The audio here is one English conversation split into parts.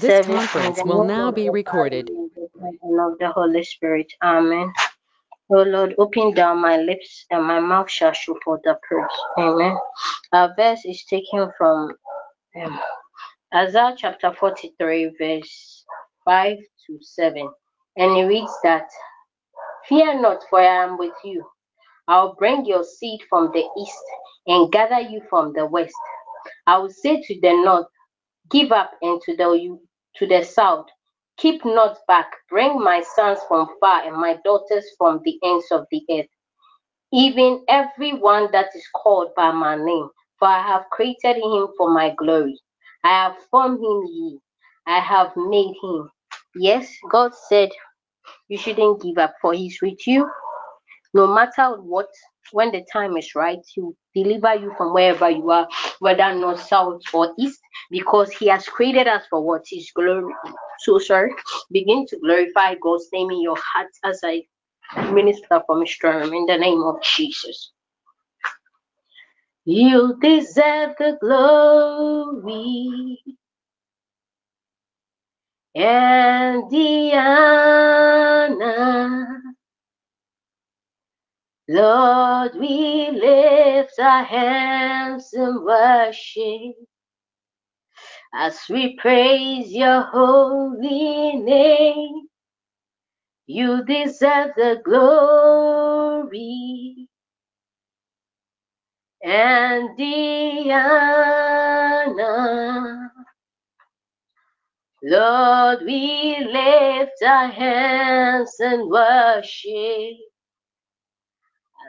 This conference will now be recorded. And of the Holy Spirit. Amen. Oh Lord, open down my lips, and my mouth shall show forth the praise. Amen. Our verse is taken from um, Isaiah chapter 43, verse 5 to 7. And it reads that, Fear not, for I am with you. I'll bring your seed from the east and gather you from the west. I will say to the north, Give up, and to the to the south, Keep not back. Bring my sons from far and my daughters from the ends of the earth, even every one that is called by my name. For I have created him for my glory. I have formed him ye. I have made him. Yes, God said you shouldn't give up, for he's with you no matter what, when the time is right, He will deliver you from wherever you are, whether north, south, or east, because He has created us for what His glory. So, sorry, begin to glorify God's name in your heart as I minister from His in the name of Jesus. You deserve the glory and the honor. Lord, we lift our hands in worship as we praise your holy name. You deserve the glory and the honor. Lord, we lift our hands in worship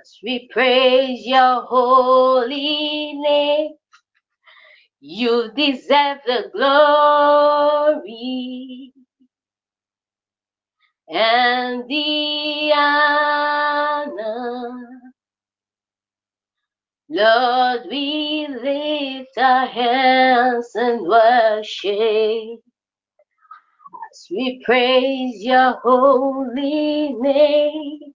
as we praise your holy name. You deserve the glory and the honor. Lord, we lift our hands and worship as we praise your holy name.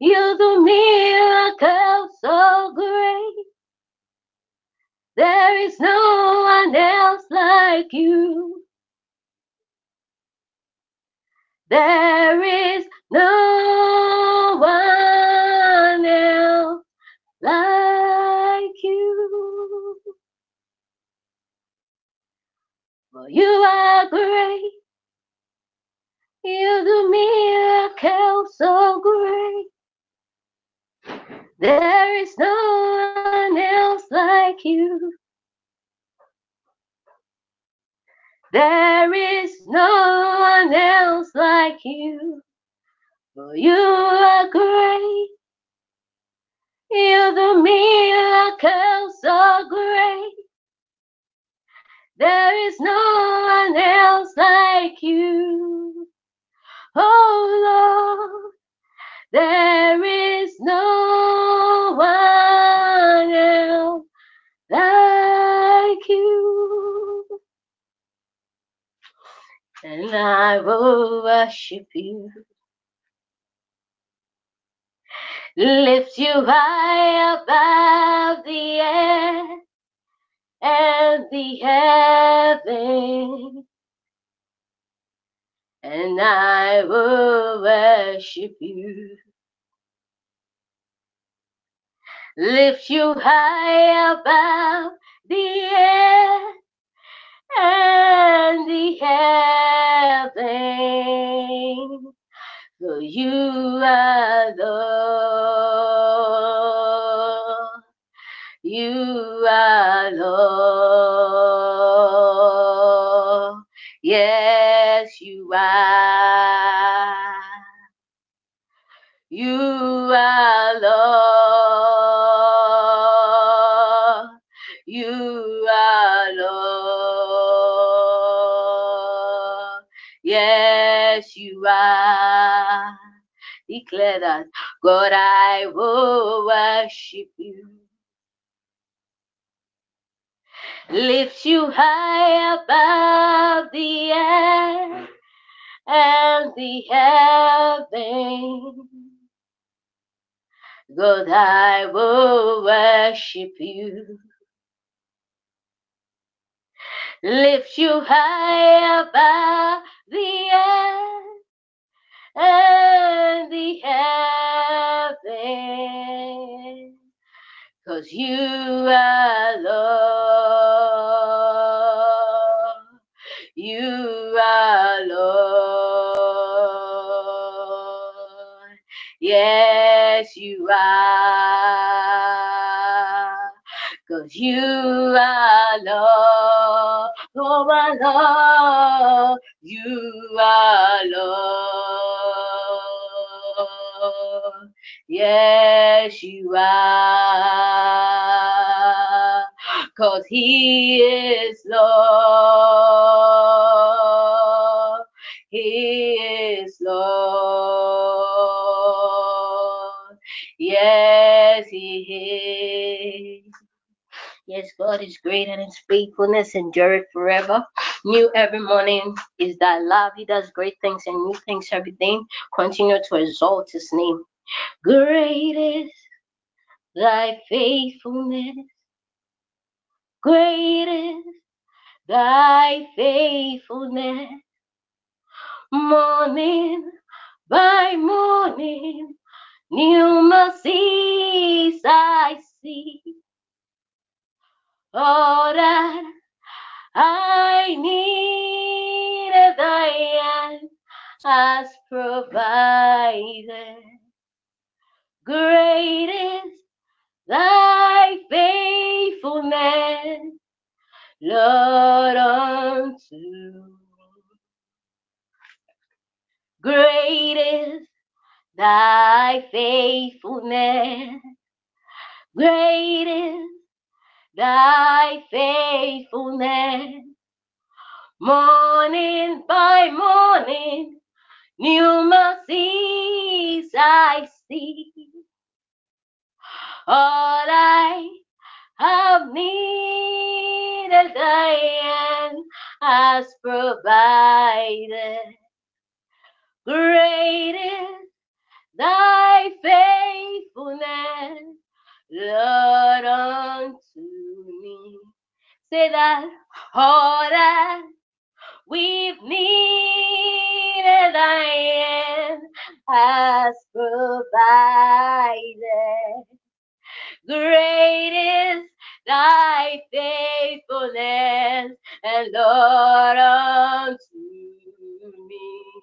You do miracles so great. There is no one else like you. There is no one else like you. For you are great. You do miracles so great. There is no one else like you. There is no one else like you. For you are great. You do miracles so great. There is no one else like you. Oh Lord, there is no one else like you. And I will worship you. Lift you high above the air and the heaven. And I will worship you. Lift you high above the air and the heaven. For you are Lord. You are Lord. Yes, you are. You are Lord. You are Lord. Yes, you are. Declare that God, I will worship you. Lift you high above the earth and the heavens. God, I will worship you. Lift you high above the earth and the heavens. Cause you are Lord. You are Lord. Yes, you are. Cause you are Lord. Oh, my Lord. You are Lord. Yes, you are. Cause he is Lord. He is Lord. Yes, he is. Yes, God is great and his faithfulness endureth forever. New every morning is thy love. He does great things and new things every day. Continue to exalt his name. Great is thy faithfulness. Great is thy faithfulness. Morning by morning, new mercies I see. All that I need thy hand has provided. Great is thy faithfulness, Lord, unto. Great is thy faithfulness. Great is thy faithfulness. Morning by morning, new mercies I see. All I have needed, thy hand has provided. Great is thy faithfulness, Lord, unto me. Say that all that we've needed, thy hand has provided. Great is thy faithfulness, and Lord unto me.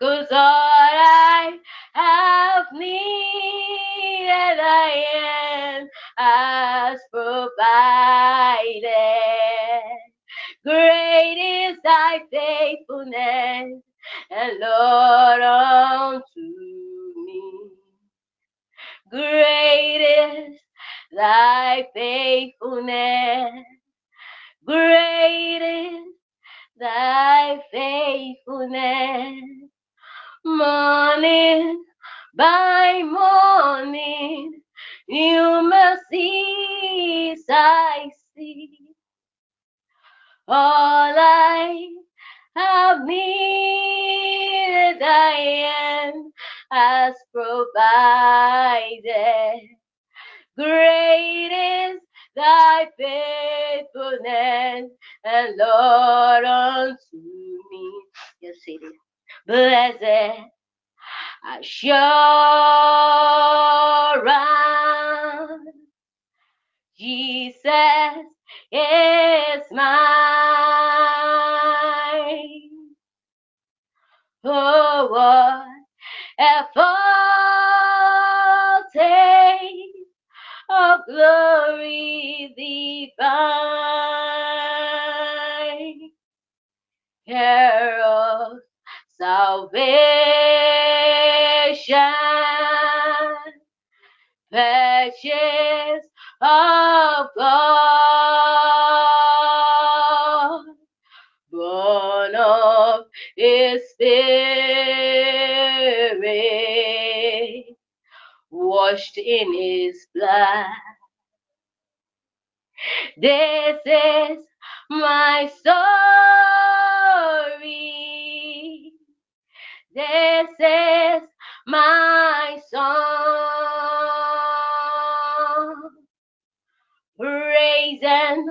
Cause all I have needed, thy hand has provided. Great is thy faithfulness, and Lord unto me. Great is thy faithfulness. Great is thy faithfulness. Morning by morning, new mercies I see. All I have needed, thy hand has provided. Great is thy faithfulness, and Lord unto me. Yes, it is. Blessed assurance, Jesus is mine. Oh, what a foretaste of glory divine, herald salvation, purchase of God, born of His spirit, washed in His blood. This is my story. This is my song. Praising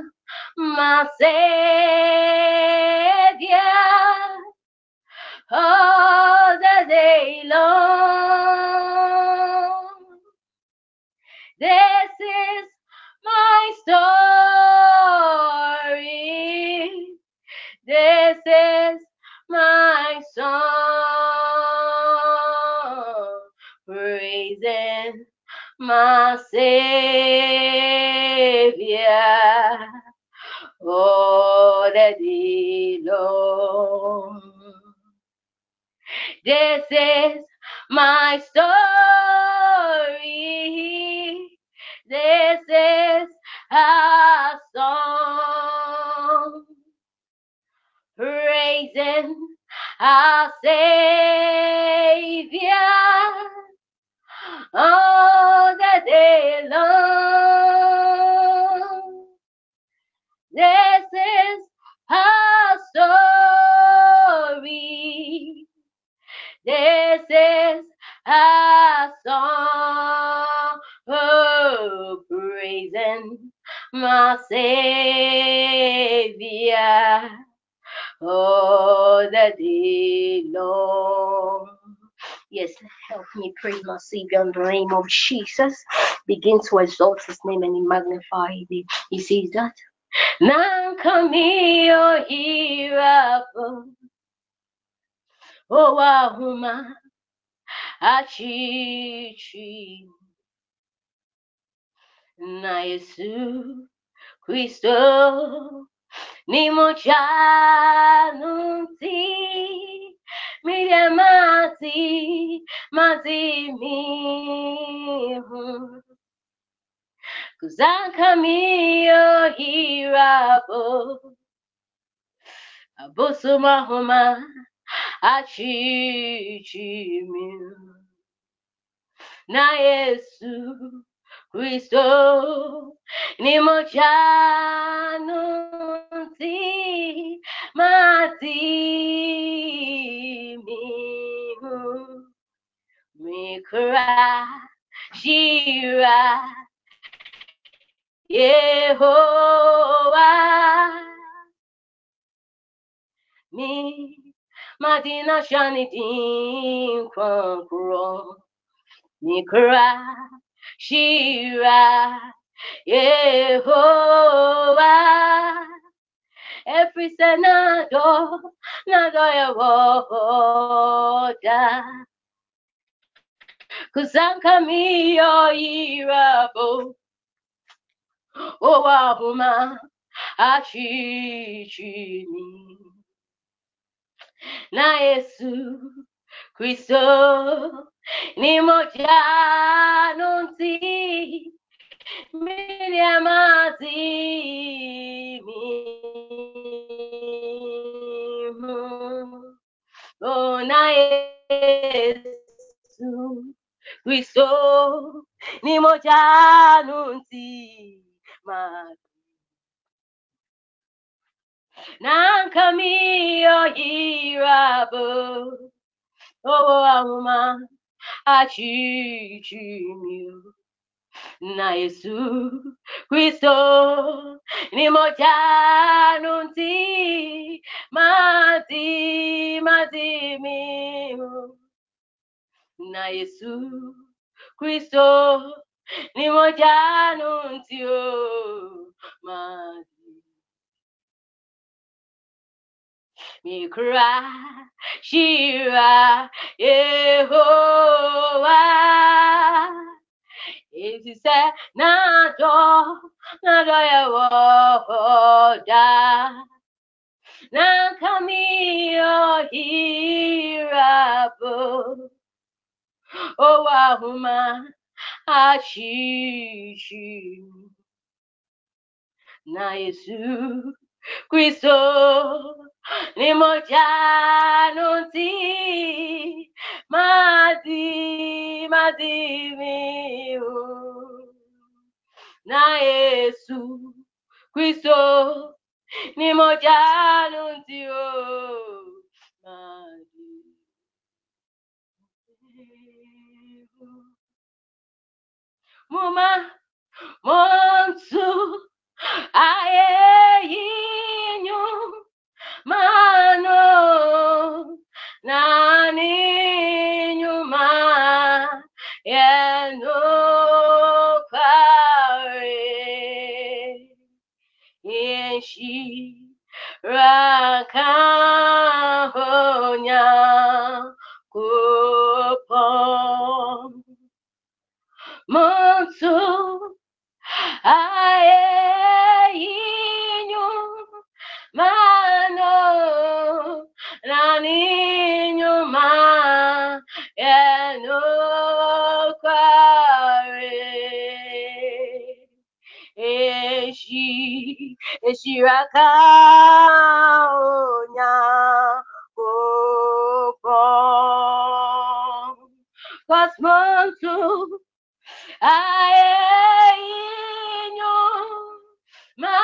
my Savior all the day long. This is my story. This is my song. Praising my Savior all the day. This is my story. This is a song praising our Savior all the day long. This is our story. This is a song praising my Savior all the day long. Yes, help me praise my Savior in the name of Jesus. Begin to exalt his name and magnify him. He says that. Nankami hira oh wahuma achichi na Yesu Kristo ni mochanunti mire mati mati mihu kuzankamio hirabo abosomahoma achichi mihu na Yesu Kristo ni mochanunti mati mihu mikra shira Yehowa mi madina shani din kwankro mikra shira Yehovah, every senador, nagoya woda, kusanka miyo irabo, owahuma, achichini, na Yesu, Kristo, ni moja Miriamazimi Ona Yesu Kristo. Ni moja nunti Nankamiyo ahuma achichimio na Yesu Kristo. Ni moja nunti mati mati miu. Na Yesu Kristo ni moja nunti o mati mikra shira Yehovah Ètùsẹ́ nàdọ̀ nàdọ̀ yẹ wọ̀ ọ̀dà. Nakamio hirabo. Owahuma ashishi. Na Yesu Kristo ni mo jánu tí máa di. Na Yesu Kristo ni mo jánu tí o máa di mi ayé yíyan mano na nyuma yenu kware? Yeshi rakahonya kupon monso aye Eshirakaonya kopong. Kosmontu ma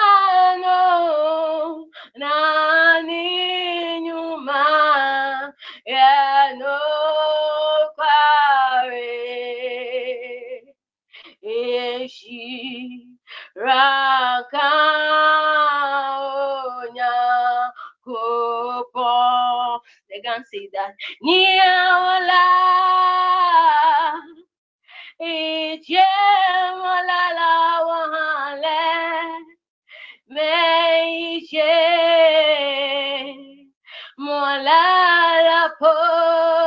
can say that. Niawala. Ijewalala wahale. Meije. malala po.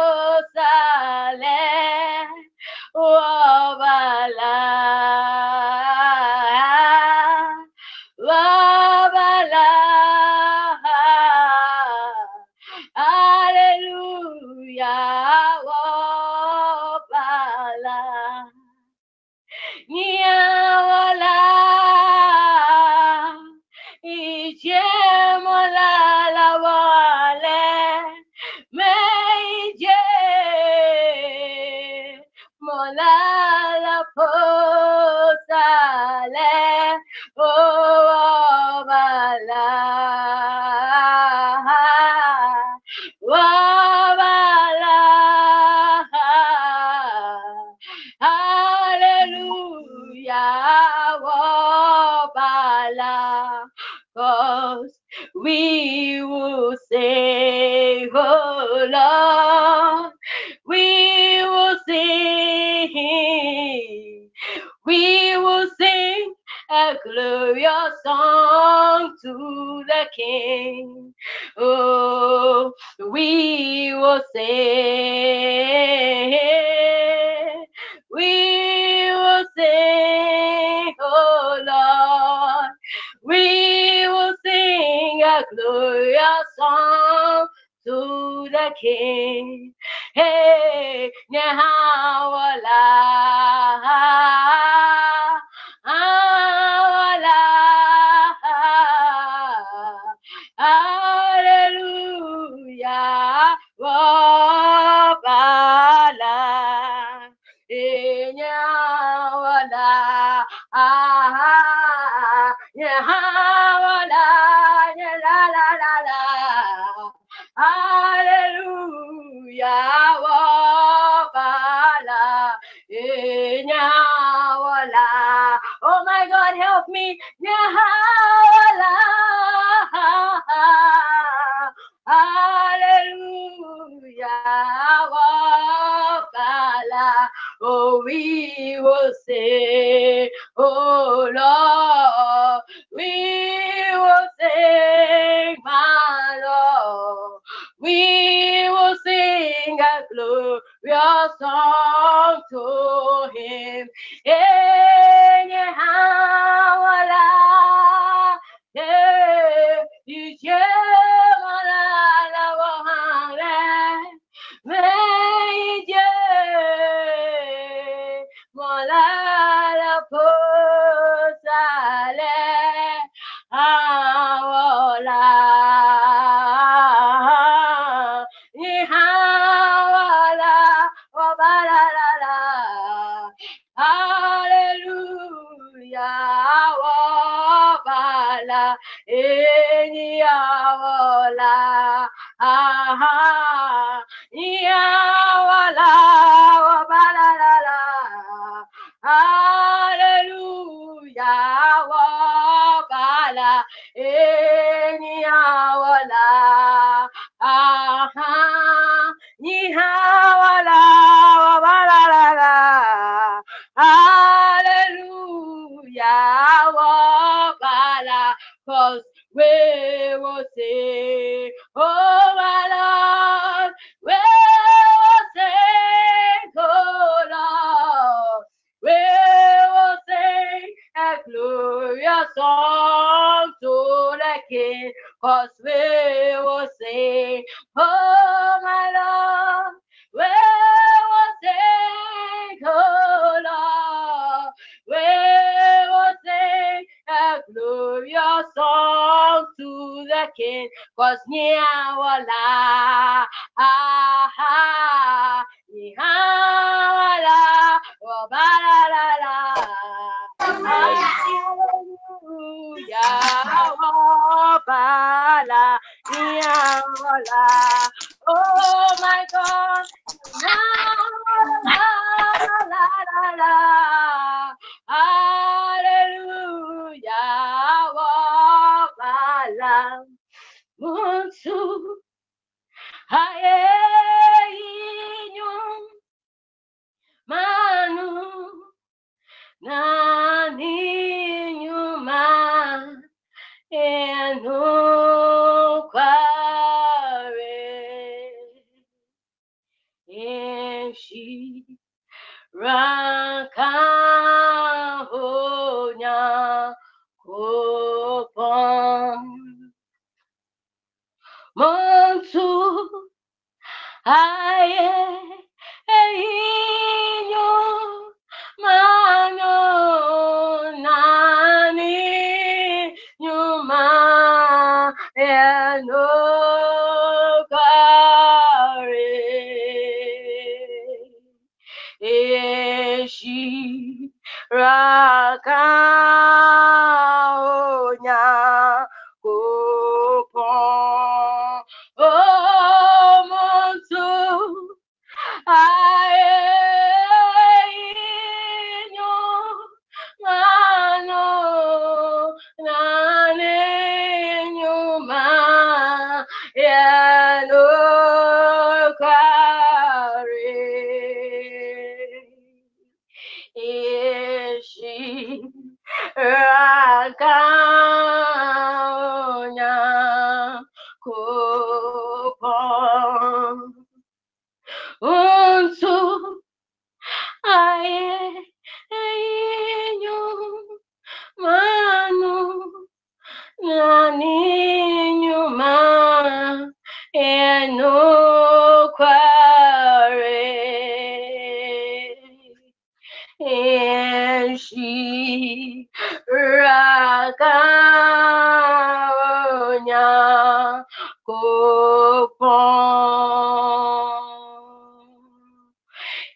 Hallelujah,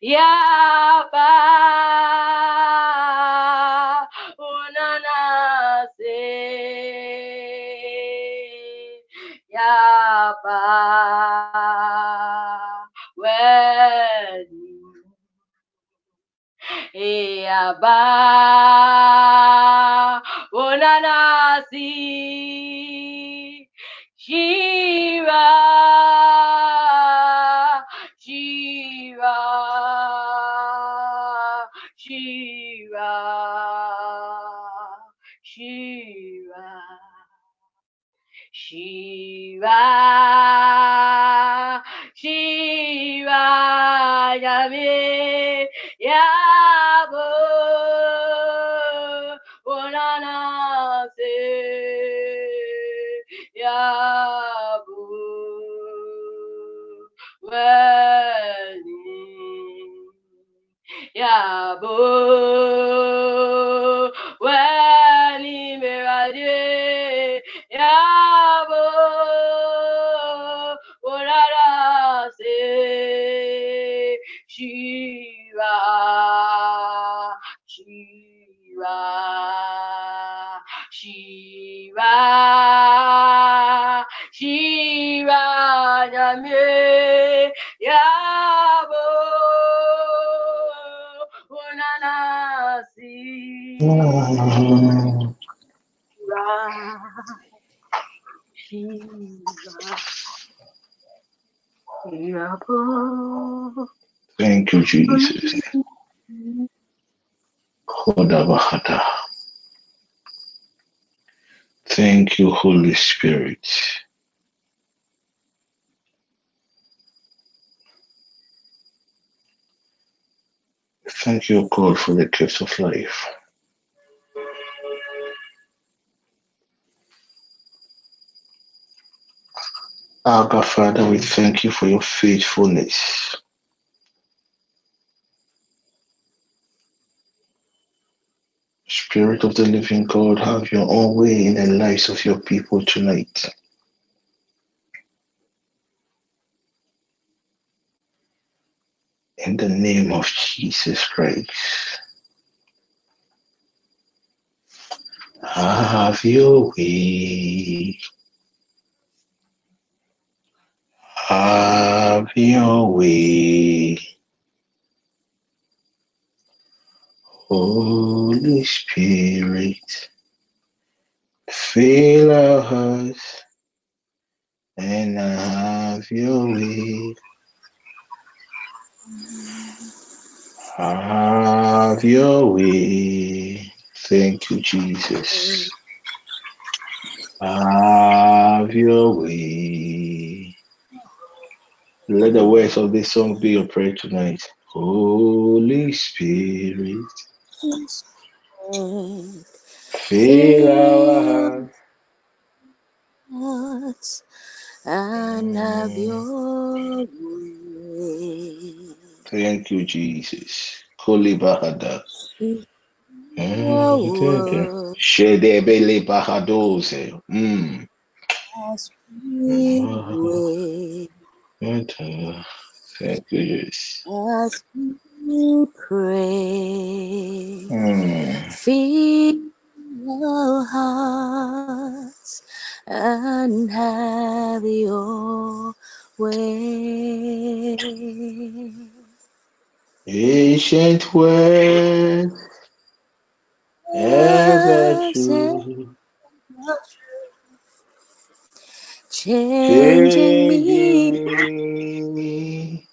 yaba unanase. Yaba when Eaba Onanasi Thank you, Jesus. Thank you, Holy Spirit. Thank you, God, for the gift of life. Our Father, we thank you for your faithfulness. Spirit of the living God, have your own way in the lives of your people tonight. In the name of Jesus Christ. Have your way. Have your way. Holy Spirit, fill our hearts and have your way. Have your way. Thank you, Jesus. Have your way. Let the words of this song be your prayer tonight. Holy Spirit, fill our hearts. and have your way. Thank you, Jesus. Holy Bahada. Speak your word Shedebele Bahadoze. Mm. Wait, Thank you, Jesus. as we pray. Mm. Fill our hearts and have your way. Ancient word, ever true, Changing me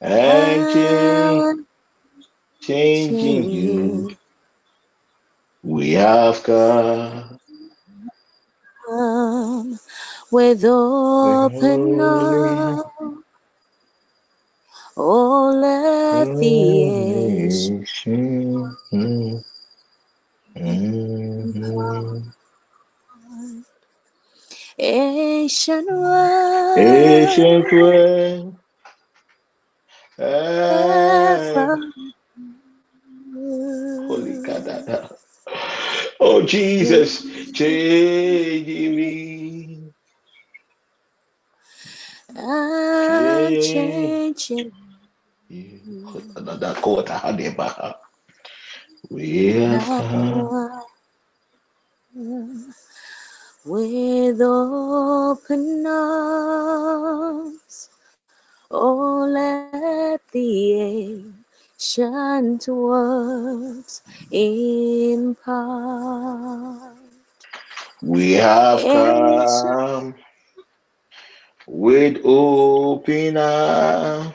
and cha- changing you. We have come with open arms. Oh, let the age nation. Ancient world. Ancient word, holy God. Oh Jesus, change me, change changing Hadebaha. We have with open arms. Oh, let the ancient words impart. We have come with open arms.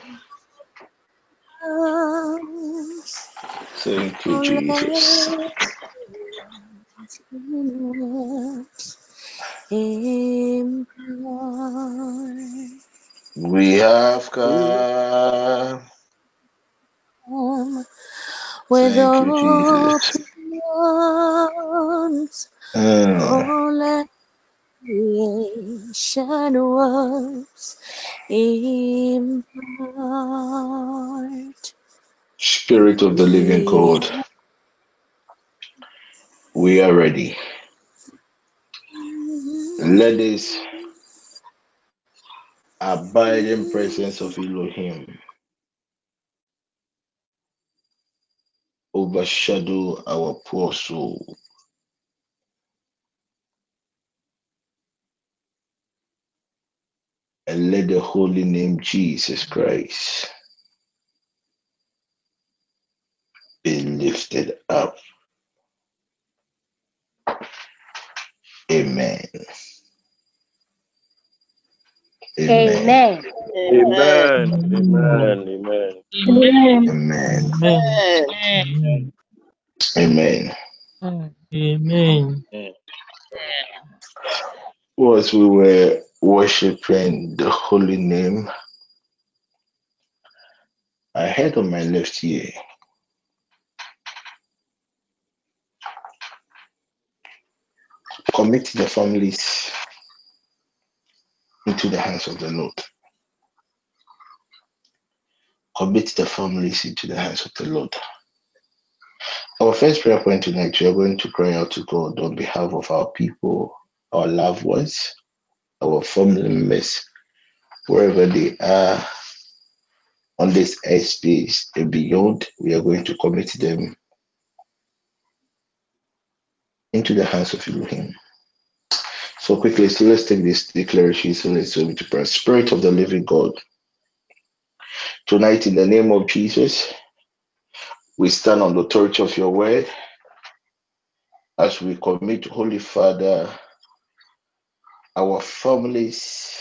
arms, Thank you, oh, Jesus. The. We have come. with Thank you, Jesus. open arms, Mm. oh, let creation works impart. Spirit of the living We God, we are ready. Let this abiding presence of Elohim overshadow our poor soul. and let the holy name Jesus Christ be lifted up. Amen. Amen. Amen. Amen. Amen. Amen. Amen. Amen. Amen. Amen. Amen. Amen. Amen. Amen. Mm. As we were worshiping the holy name, I heard on my left ear, commit the families into the hands of the Lord. Commit the families into the hands of the Lord. Our first prayer point tonight, we are going to cry out to God on behalf of our people, our loved ones, our family members, wherever they are on this space and beyond. We are going to commit them into the hands of Elohim. So quickly, so let's take this declaration. So let's go to prayer. Spirit of the living God, tonight in the name of Jesus, we stand on the authority of your word as we commit, Holy Father, our families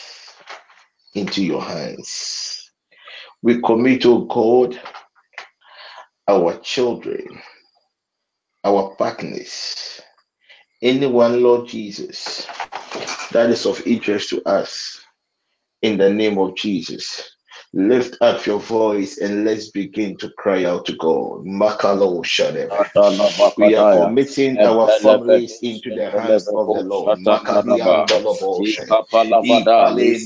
into your hands. We commit, oh God, our children, our partners, anyone, Lord Jesus, that is of interest to us in the name of Jesus. Lift up your voice and let's begin to cry out to God. Makalo Shadeva. We are committing our families into the hands of the Lord. Makalia Dolobo Ipale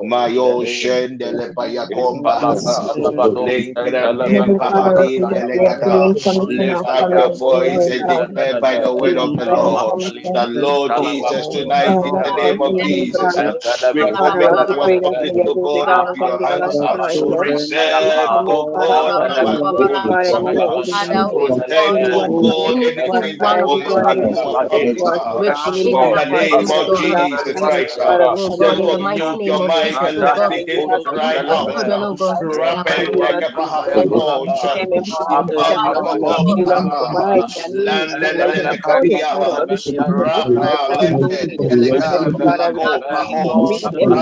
Mayo Shen Delebayakom Bahasa. Lift up your voice and declare by the word of the Lord. The Lord Jesus tonight in the name of Jesus. Thank you God God, God, Lord,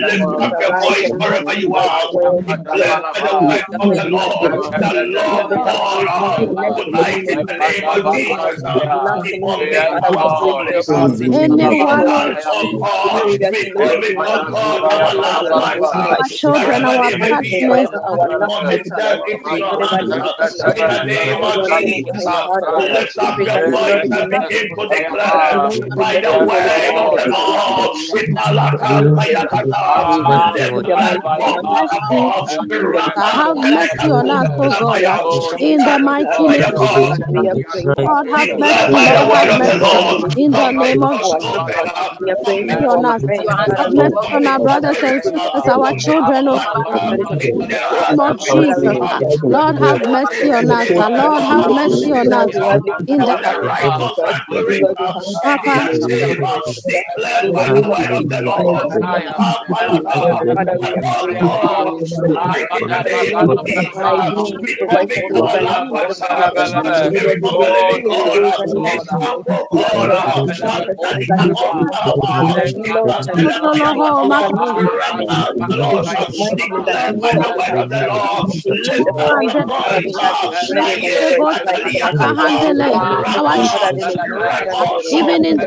Lift up your voice wherever you are. The of the Lord. The Lord the children, the of the the Lord. Have mercy on us, O God, in the mighty name of Jesus. God, have mercy on us, in the name of Jesus. on us. Have mercy on our brothers and sisters, our children, O Lord Jesus. Lord, have mercy on us. Lord, have mercy on us. In the Papa in the Even in the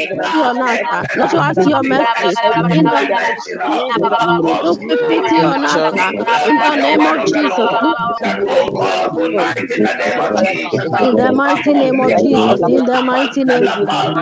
Show us mercy. Show us your mercy. In the name of Jesus. In the mighty name of Jesus. In the mighty name of Jesus.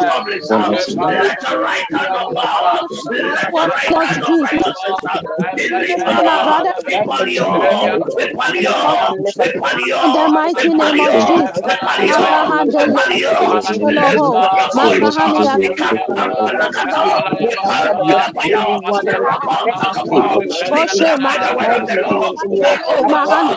right right in the mighty name of Jesus, Mahan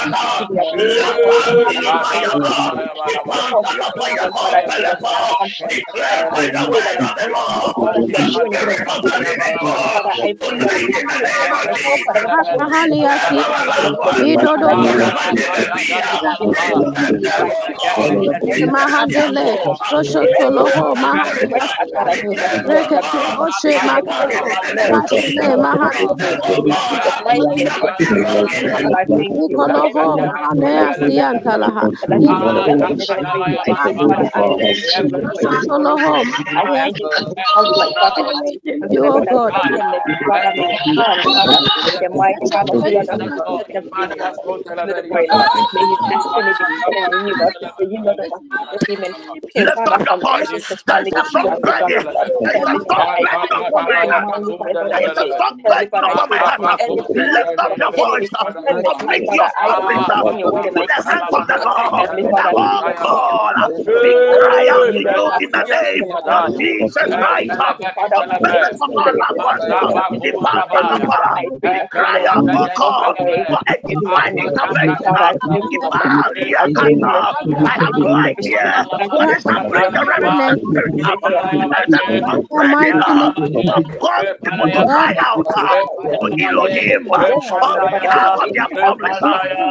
Mahadele, Roshotoloho, Mahadele, Mahadele, Mahadele, Jehovah mercy and Talaha. Thank the hands of the Lord. We cry out you in the name of Jesus Christ. Our we cry out, for the. Of cry out for for the of.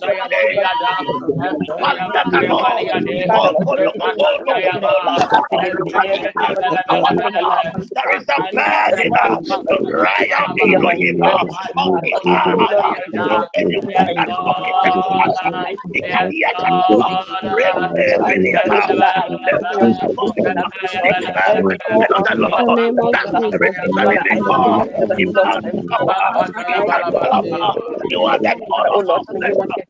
There is a burden to cry you, are the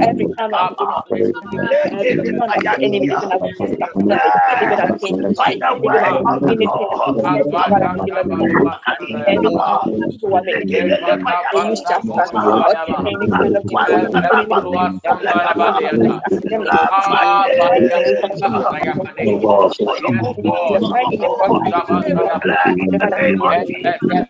every time I'm Thank you.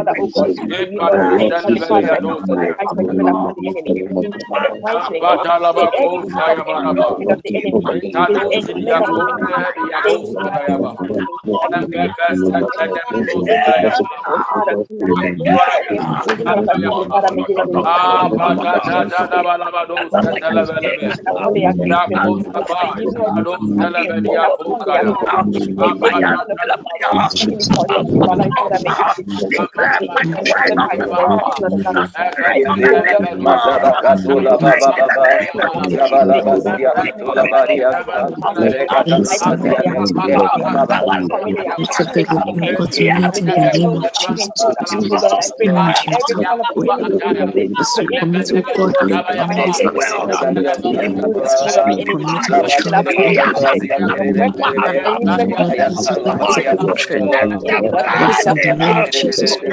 Father, oh God. Thank you. Jesus.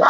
Ya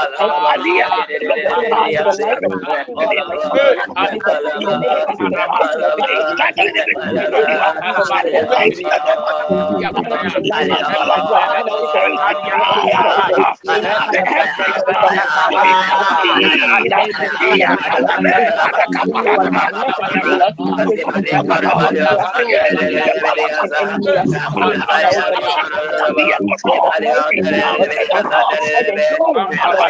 Allah Allah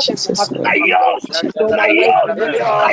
Jesus. I yield. I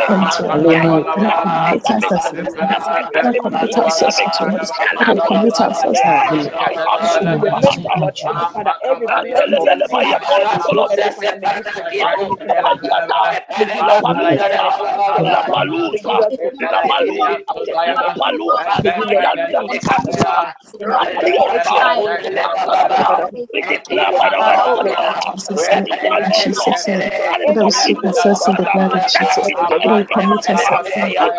come to Jesus, the blood of Jesus we commit ourselves in your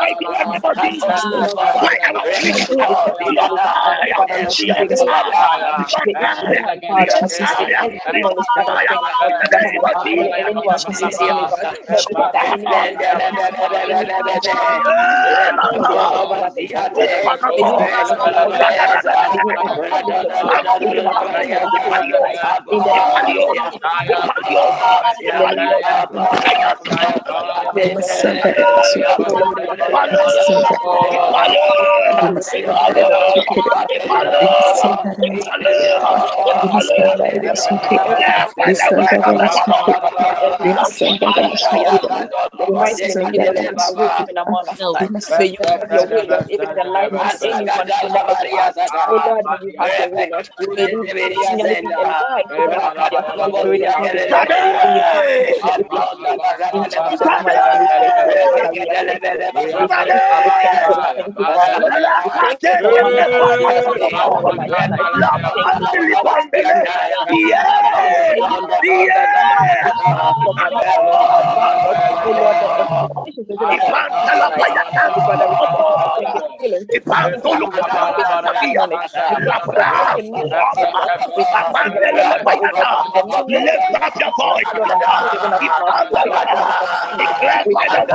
Father, execute Receiver, receiver, Receive Lift up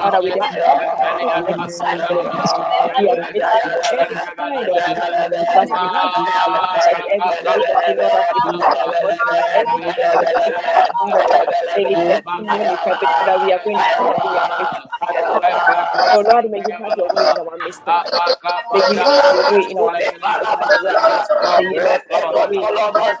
Father, we don't Oh Lord, may you have your way in our midst. May you have your way in our midst. May you have your way in our midst.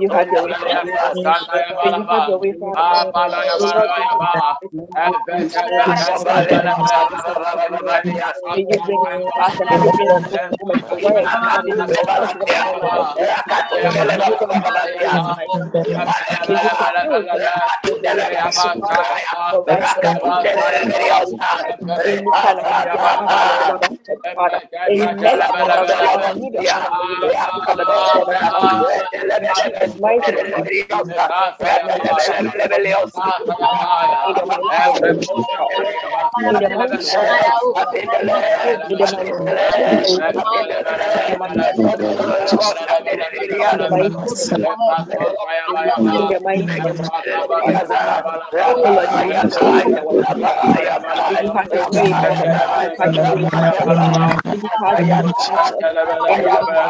you have your way, you have your way, Father. We have come about to have to do it. Let me have this might and let me have this might. Let me have this might. Let me have this might. Let me have this might. Let me have this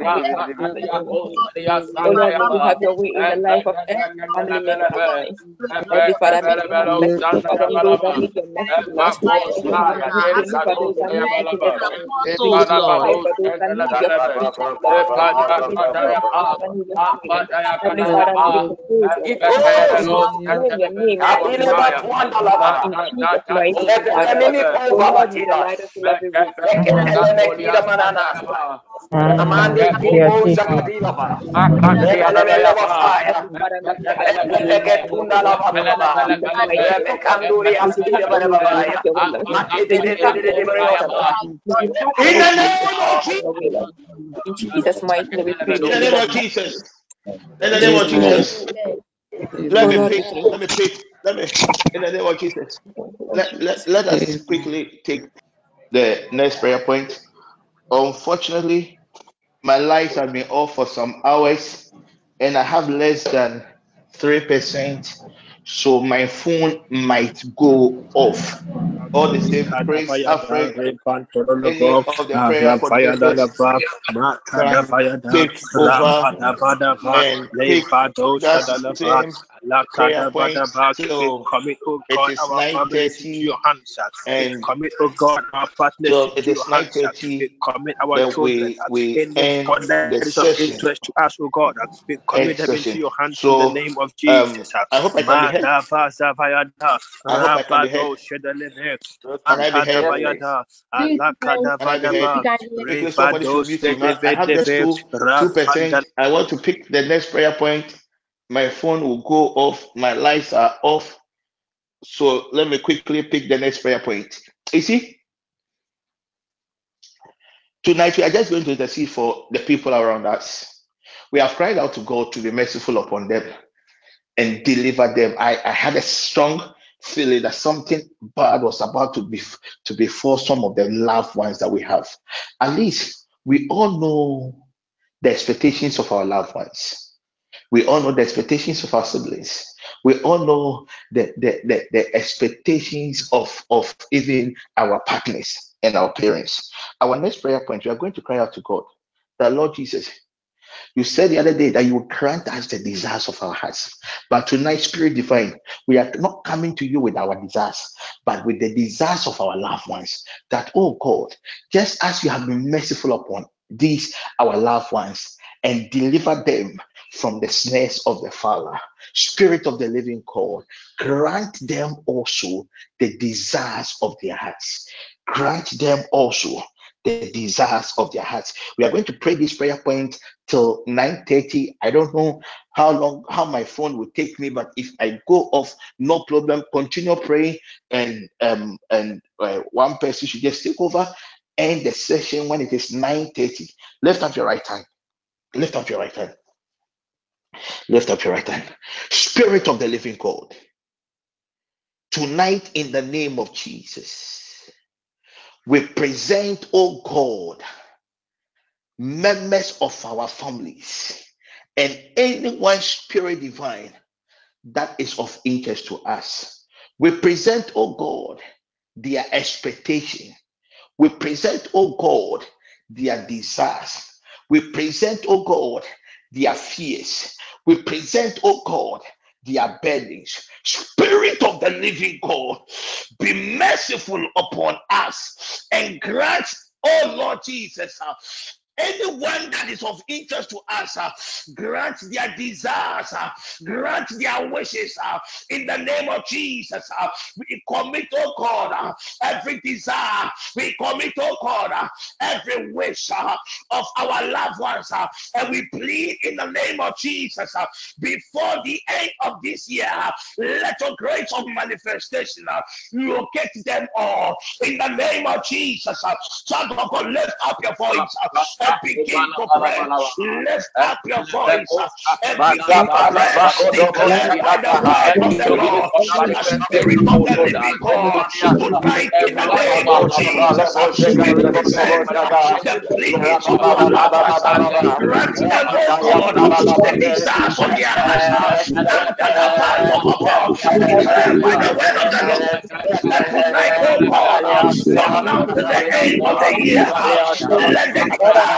May you have your way, Father. May you bestow, Father, grace in our lives, God. May you bring fulfillment every wisdom, God, that we have, every encouragement that we need, Oh Lord, may you have your way Lord Jesus. May you have your Lord Oh Lord, we commit our family before you. Oh Lord, may you have your way in the life of every family member tonight. Heavenly Father, may you have mercy over them, those that need your mercy the most. Heavenly Father, may you deliver those that need deliverance. May you provide for those that need your provision, Lord. May you heal for those that need your healing. Heavenly Father, may you fulfill your purpose. May you proclaim your name in every Abiliba nation. tuanda Jesus' mighty name, Father. Oh Lord, may the light of your love be with Leketele mekira mananas. Amandi kubo zakadila bara. Lebelebele basaya. Heavenly Father, may you have your way Epeleke tonight, tunda Jesus. lava In baba. Jesus' mighty Rebe name. kanduri May you askide have your bara way, may you have babaya. your way, Lord. Matete May de you de have de your de way, de Father. yosha. May you have your In way, the Jesus. name In Jesus' mighty pray. In the name of Jesus. In the name of Jesus. Let Oh me pick. Let me pick. Let me. In the name of Jesus. Let, let, let us quickly take the next prayer point. Unfortunately, my lights have been off for some hours and I have less than 3%. So my phone might go off. All the same, Kadavayada, Alfred, any of the prayer Ravayadalava, can take over. And pick that same prayer point Lakadavadava. We till commit, oh God, is our families into 9.30 your hands. We and commit, oh God, our partners till it into your is hands. We 9.30 commit our then children, we we end anyone that the is of session. interest to us, oh God. We end commit them into session your hands in the so name of um Jesus. i hope i can be heard. Madavazavayada, i hope i can be heard. Rabado Shadaleve, can i be heard? Makadabayada, can i be heard? Alakadavadaba, quickly somebody should Rivados mute him i, I have just Sedeve, two two percent. I want to pick the next prayer point my phone will go off my lights are off so let me quickly pick the next prayer point you see tonight we are just going to intercede for the people around us we have cried out to god to be merciful upon them and deliver them. I, I had a strong feeling that something bad was about to be to befall some of the loved ones that we have. At least we all know the expectations of our loved ones. We all know the expectations of our siblings. We all know the, the, the, the expectations of, of even our partners and our parents. Our next prayer point, we are going to cry out to God. The Lord Jesus, you said the other day that you will grant us the desires of our hearts. But tonight, Spirit Divine, we are not coming to you with our desires, but with the desires of our loved ones. That, oh God, just as you have been merciful upon these, our loved ones, and deliver them from the snares of the Father, Spirit of the living God, grant them also the desires of their hearts. Grant them also the desires of their hearts. We are going to pray this prayer point till 9:30. I don't know how long how my phone will take me, but if I go off, no problem. Continue praying, and um and uh, one person should just take over. End the session when it is 9:30. Lift up your right hand. Lift up your right hand. Lift up your right hand. Spirit of the living God, tonight in the name of Jesus, we present, oh God, members of our families and anyone spirit divine that is of interest to us. We present, oh God, their expectation. We present, oh God, their desires. We present, oh God, their fears. We present, oh God, their burdens. Spirit of the living God, be merciful upon us and grant, oh Lord Jesus, anyone that is of interest to us, uh, grant their desires, uh, grant their wishes uh, in the name of Jesus. uh, we commit, oh God, uh, every desire, we commit, oh God, uh, every wish uh, of our loved ones, uh, and we plead in the name of Jesus uh, before the end of this year. uh, let your grace of manifestation uh, locate them all in the name of Jesus. Uh, Child of God, lift up your voice uh, begin to pray. Lift up your voice. and begin to pray. Declare by the word of the Lord, the spirit of the living God, tonight in the name of Jesus, we represent the pleadings of our fathers. Grant them, O oh God, eh, the desires of their hearts and the desires of our God. Declare by the word of the Lord, oh that tonight, O God, from now to the end of the year, let them cry.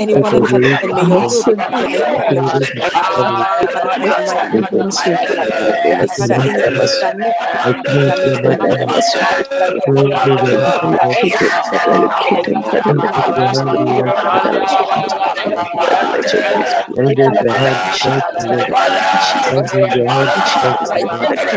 Anyone in.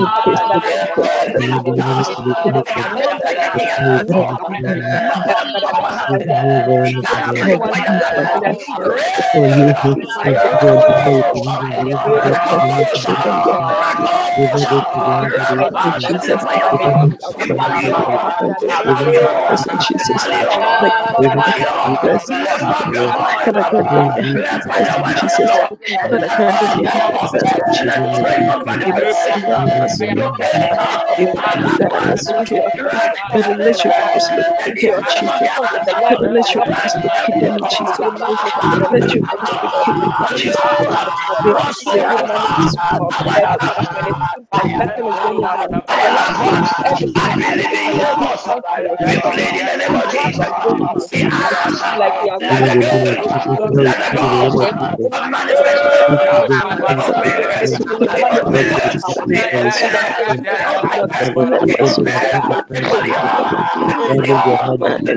Jesus name. Ivalio, Father, grant them Ivalio. their blessings, Lift up Father your God. voice. Father, grant them their Let heart's fire desires in upon the Jesus' floor. name. Father, grant them their heart's desires in Jesus' name. Ibarasanda Ramasundi Arabaya. Ibarasandara Masundi Arabaya. Father, let your face locate them in Jesus' name. Your face locate them in Jesus' name. Father, let your face locate them in Jesus' name. Ibarasandara Masundi I believe in you, We plead in the name of Jesus. Yarasa, let the God, let the God of manifestation open, open,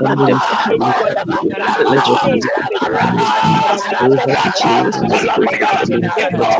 Father, let your face locate them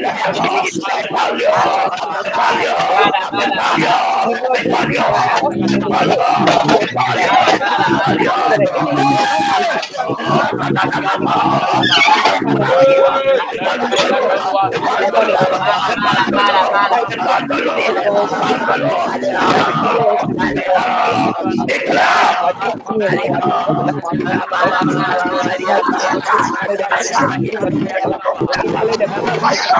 Declare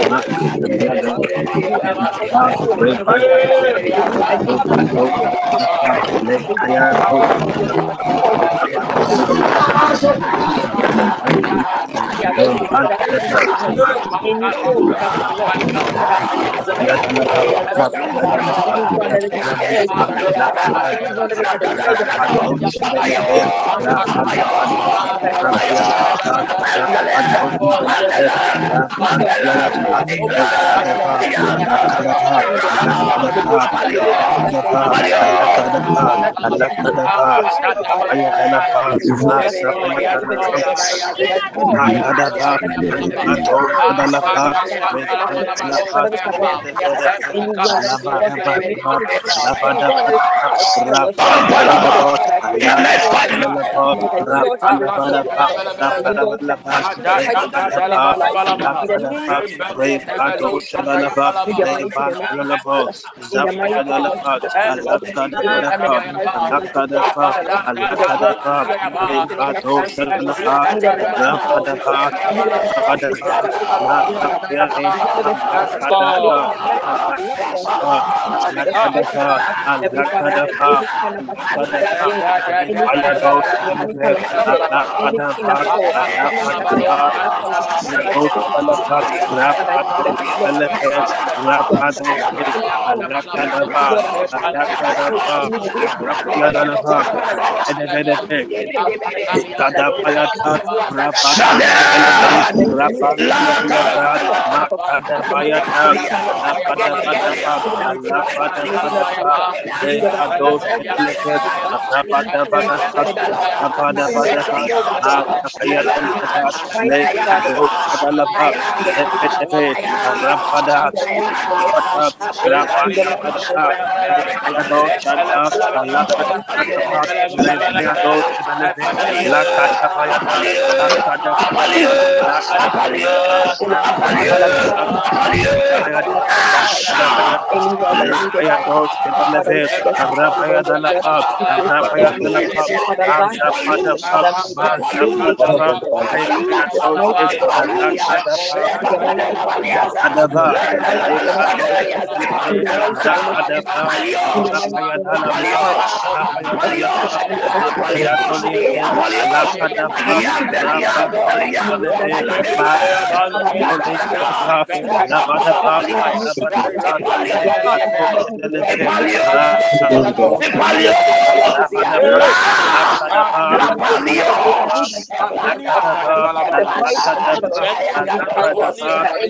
Terima kasih. Mighty name, the saints, Lord, that is in their family, that are into your hands and ministers to everyone that represented Alephas, Rapadas, Rakadaba, Rakadaba, Rakadaba, Edebedebe, Tadapayata, Rapadas, Rapadas, Makadapayata, Rakadabadaba, Rakadabadaba, Ekados, Epileket, Rabadabadaba, Rabadabadaba, Akapayata, Lekados, Kadalaba, Epidemic, Rakate, Rapada, Rapada, Terima kasih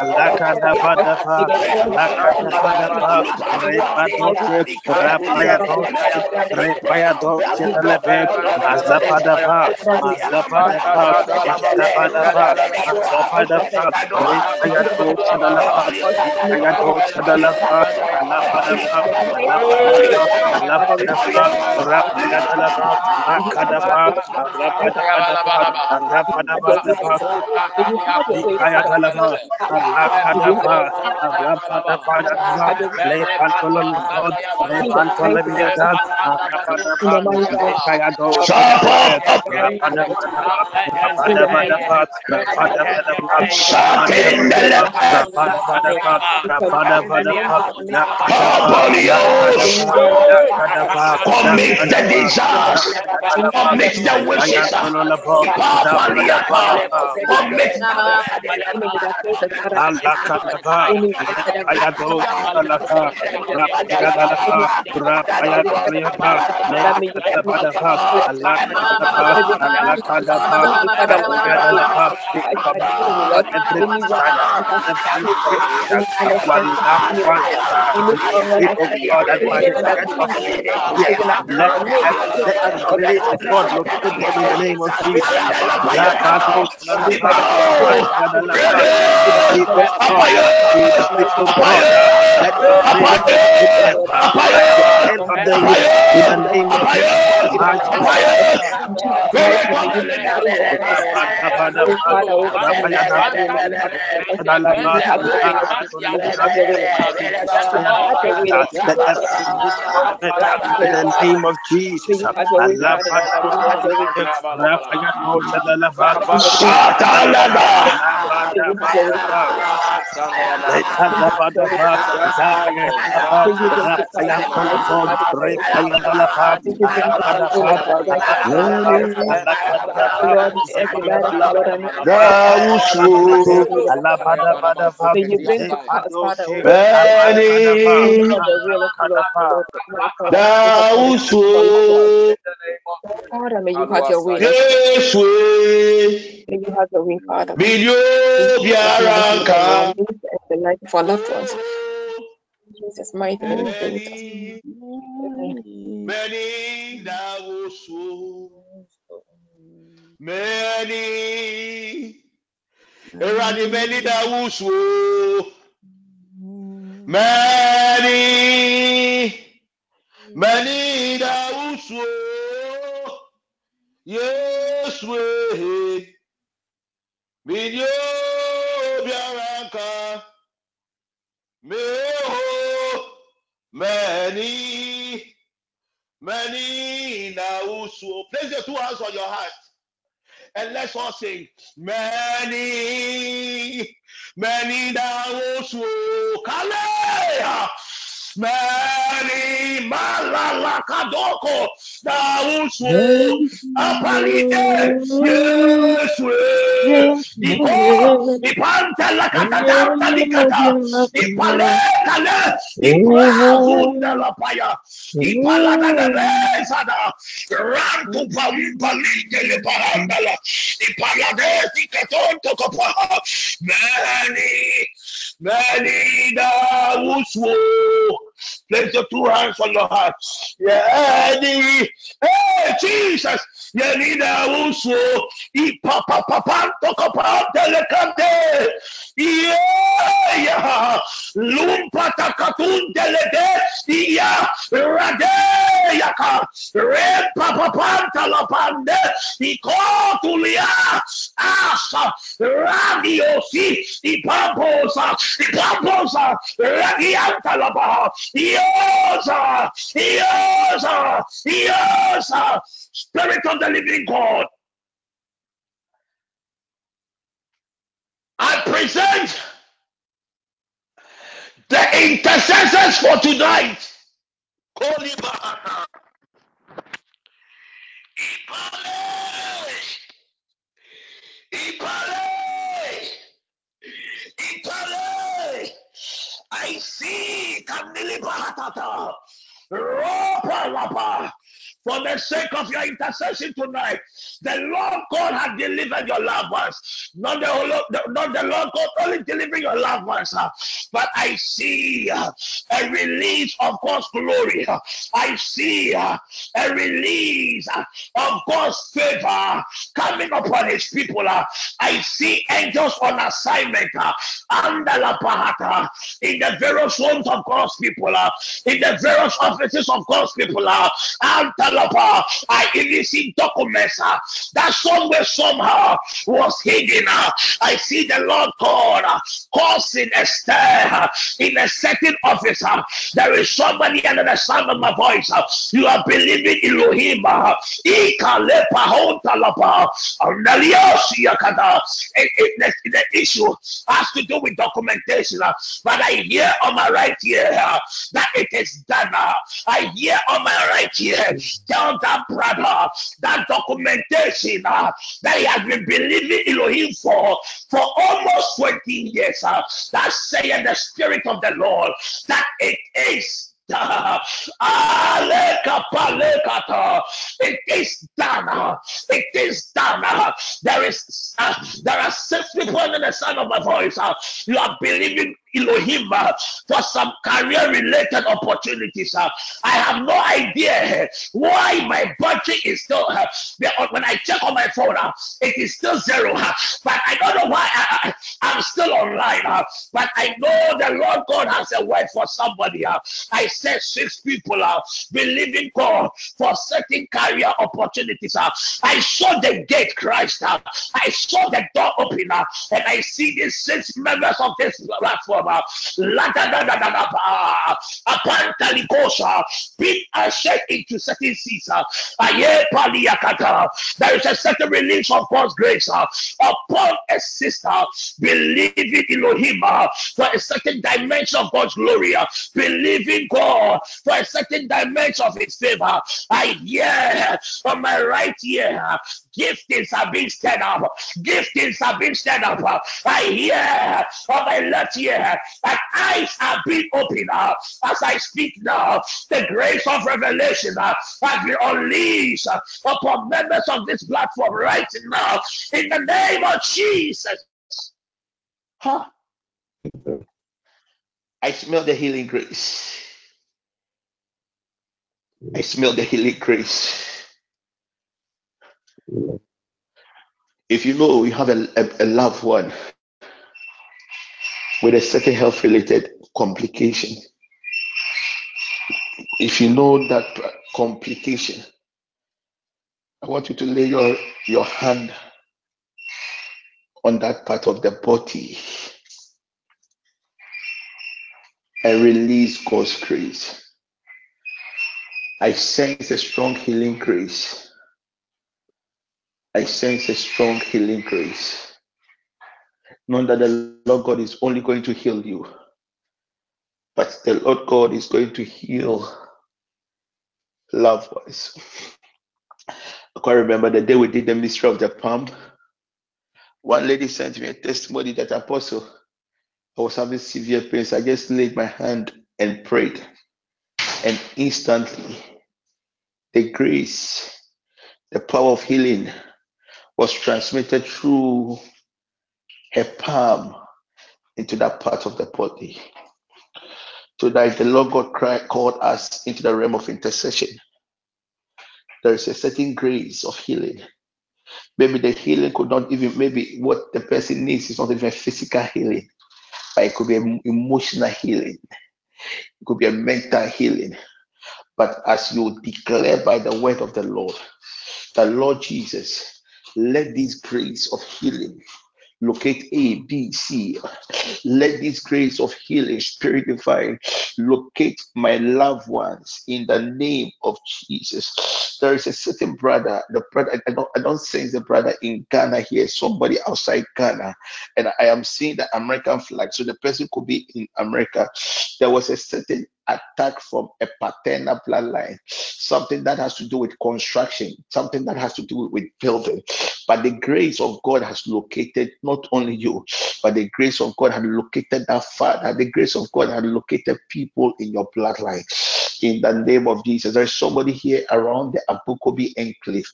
lakada pada pa lakada pada pa repa doce rapaya doce repaya doce telebe azza pada pa azza pada pa azza pada pa azza pada pa repaya doce dala pa repaya doce dala pa ala pada pa ala pada pa rapaya dala pa lakada pa rapaya dala pa rapaya dala pa Commit the desires, commit the wishes, commit the alakataba ayado in the name of Jesus. I Father, may you have your way. May you have your way, Father. Obiaraka. The life for loved ones. Jesus' mighty name. Many that many, so many. Eradi many that was so many. Many that was so yes way. Millions. Meho, many, many nausu. Place your two hands on your heart and let's all sing. Many, many nausu. Kaleha, Many malalakadoko. Dauswo. Yes, Apalide. Yes, we. Iko. Ipanta lakatadanta likata. Ipale kale. Zunda lapaya. Ipalada de bezada. Rantu paumpa linde le parandala. Ipalade dikatonto kopa. Many, many. Place your two hands on your heart. Yeah, the, hey, Jesus. Yeah, the dauswo. Ipapa papa tokopa telekante. Yeah, yeah. Lumpa takatun telede. Yeah, rade yaka. Rempa papanta lapande. Iko tulia. Asa. radio Radiosi. Ipamposa. Ipamposa. Radianta labaha. Iosa. Iosa. Iosa. Spirit of the living God. I present the intercessors for tonight. I see Kandilibahatata. Ropa lapa. For the sake of your intercession tonight, the Lord God has delivered your loved ones. Not the, not the Lord God only delivering your loved ones, uh, but I see uh, a release of God's glory. I see uh, a release of God's favor coming upon His people. I see angels on assignment under la pahata in the various homes of God's people, in the various offices of God's people. Under I see documents uh, that somewhere somehow was hidden. Uh, I see the Lord God uh, causing a stir uh, in a certain office. Uh, there is somebody under the sound of my voice. Uh, you are believing in Elohim. Uh, The the issue has to do with documentation. uh, But I hear on my right ear uh, that it is done. uh, I hear on my right ear, that brother that documentation uh, that he has been believing Elohim for for almost 20 years. Uh, that saying the Spirit of the Lord that it is. Alekapalekata. It is done. uh, It is done. uh, There is uh, there are six people in the sound of my voice. uh, You are believing Elohim uh, for some career related opportunities. uh, I have no idea why my budget is still uh, when I check on my phone, uh, it is still zero. uh, But I don't know why I, am still online. uh, But I know the Lord God has a word for somebody. uh, I said six people are uh, believing God for certain career opportunities. Uh, I saw the gate Christ. Uh, I saw the door open uh, and I see these six members of this platform. Uh, la-da-da-da-da-da-ba, apantalikosha, being ushered into certain paliakata. there is a certain release of God's grace uh, upon a sister believing Elohim uh, for a certain dimension of God's glory. Uh, believing God for a certain dimension of His favor. I hear on my right ear, giftings are being stirred up. Giftings are being stirred up. I hear on my left ear that eyes are being opened up as I speak now. The grace of revelation uh, has been unleashed uh, upon members of this platform right now in the name of Jesus. Huh? I smell the healing grace. I smell the healing grace. If you know you have a, a, a loved one with a certain health related complication, if you know that complication, I want you to lay your, your hand on that part of the body and release God's grace. I sense a strong healing grace. I sense a strong healing grace. Know that the Lord God is only going to heal you But the Lord God is going to heal loved ones. I can remember the day we did the mystery of the palm. One lady sent me a testimony that apostle, I was having severe pains. I just laid my hand and prayed, and instantly the grace, the power of healing was transmitted through her palm into that part of the body. Tonight, the Lord God cried, called us into the realm of intercession. There is a certain grace of healing. Maybe the healing could not even, maybe what the person needs is not even physical healing, but it could be an emotional healing, it could be a mental healing. But as you declare by the word of the Lord, the Lord Jesus, let this grace of healing locate A, B, C. Let this grace of healing, spirit divine, locate my loved ones in the name of Jesus. There is a certain brother, the brother, I don't, I don't sense the brother in Ghana here, somebody outside Ghana, and I am seeing the American flag. So the person could be in America. There was a certain attack from a paternal bloodline, something that has to do with construction, something that has to do with building. But the grace of God has located not only you, but the grace of God had located that father. The grace of God had located people in your bloodline. In the name of Jesus, there's somebody here around the Abokobi enclave.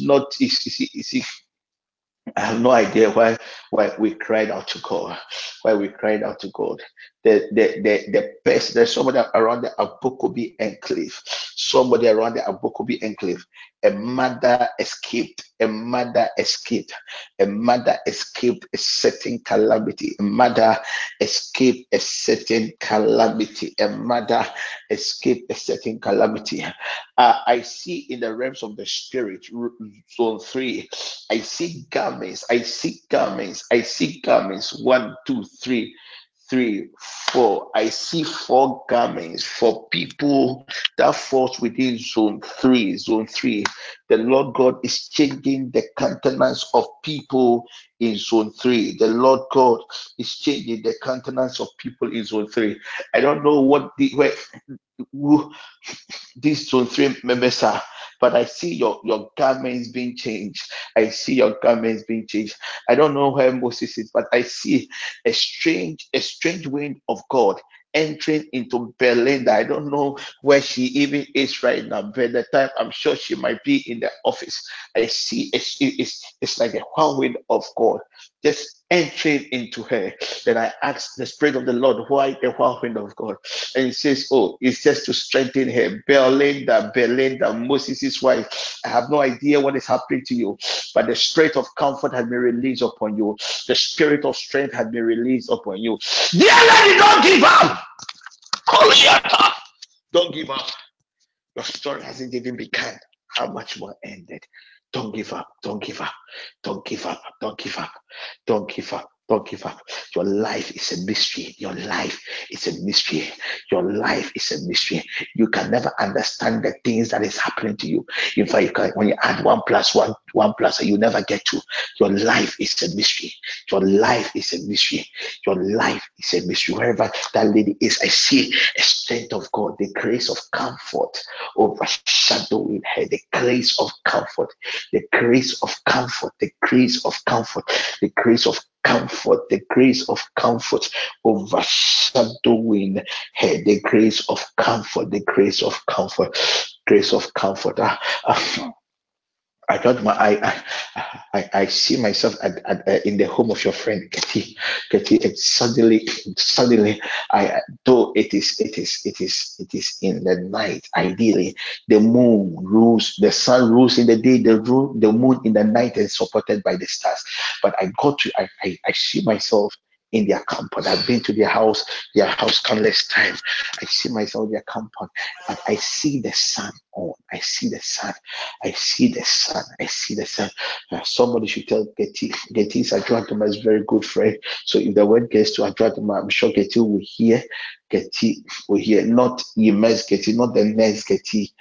Not you see, you see, I have no idea why why we cried out to God. Why we cried out to God. The the the the best there's somebody around the Abokobi enclave. Somebody around the Abokobi enclave. A mother escaped. A mother escaped. A mother escaped a certain calamity. A mother escaped a certain calamity. A mother escaped a certain calamity. Uh, I see in the realms of the spirit, zone three. I see garments. I see garments. I see garments. One, two, three, three, four. I see four garments for people that falls within zone three. Zone three. The Lord God is changing the countenance of people in zone three. The Lord God is changing the countenance of people in zone three. I don't know what the where who these zone three members are. But I see your, your garments being changed. I see your garments being changed. I don't know where Moses is, but I see a strange, a strange wind of God entering into Belinda. I don't know where she even is right now. By the time I'm sure she might be in the office. I see it's, it's, it's like a whirlwind of God just entering into her. Then I asked the Spirit of the Lord, why the whirlwind of God? And he says, Oh, it's just to strengthen her. Belinda, Belinda, Moses' wife. I have no idea what is happening to you, but the spirit of comfort has been released upon you. The spirit of strength has been released upon you. Dear lady, don't give up. Don't give up. Your story hasn't even begun. How much more ended? Don't give up. Don't give up. Don't give up. Don't give up. Don't give up. Don't give up. Your life is a mystery. Your life is a mystery. Your life is a mystery. You can never understand the things that is happening to you. In fact, you can, when you add one plus one, one plus, you never get to. Your life is a mystery. Your life is a mystery. Your life is a mystery. Wherever that lady is, I see a strength of God, the grace of comfort overshadowing her, the grace of comfort, the grace of comfort, the grace of comfort, the grace of comfort, the grace of comfort overshadowing her, the grace of comfort, the grace of comfort, grace of comfort. Ah, ah, I got my I I, I, see myself at, at, in the home of your friend Katie. Katie, and suddenly suddenly I though it is it is it is it is in the night. Ideally, the moon rules, the sun rules in the day, the rule the moon in the night is supported by the stars. But I got to I I, I see myself in their compound. I've been to their house, their house countless times. I see myself their compound, but I see the sun on. I see the sun. I see the sun. I see the sun. Uh, somebody should tell Getty. Getty is Adratuma very good friend. So if the word gets to Adratuma, I'm sure Getty will hear. Getty will hear. Not Yemes Getty, not the next Getty,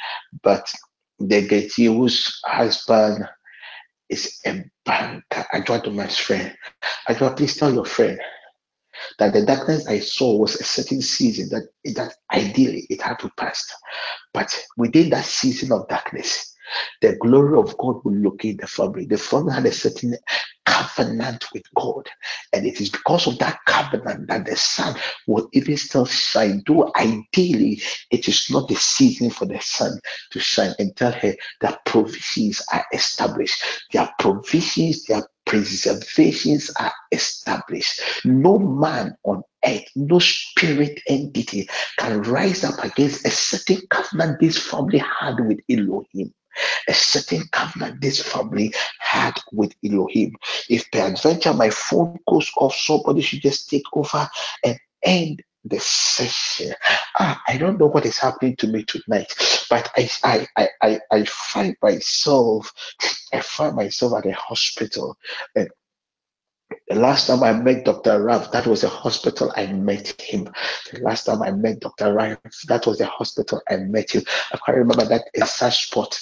but the Getty whose husband is a banker. Adratuma's friend. Adrat, please tell your friend that the darkness I saw was a certain season that that ideally it had to pass. But within that season of darkness, the glory of God will locate the family. The family had a certain covenant with God. And it is because of that covenant that the sun will even still shine. Though ideally, it is not the season for the sun to shine. And tell her that provisions are established. Their provisions, their preservations are established. No man on earth, no spirit entity can rise up against a certain covenant this family had with Elohim a certain covenant this family had with Elohim. If peradventure my phone goes off, somebody should just take over and end the session. Ah, I don't know what is happening to me tonight, but I I I I, I find myself I find myself at a hospital. And the last time I met Dr. Rav, that was a hospital I met him. The last time I met Dr. Rav, that was a hospital I met him. I can't remember that exact spot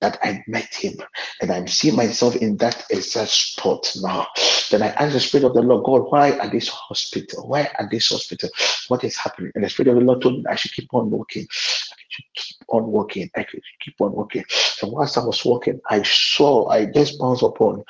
that I met him and I'm seeing myself in that exact spot now. Then I ask the Spirit of the Lord, God, why at this hospital? Why at this hospital? What is happening? And the Spirit of the Lord told me I should keep on walking. I should keep on walking. I should keep on walking. And whilst I was walking, I saw, I just bounced upon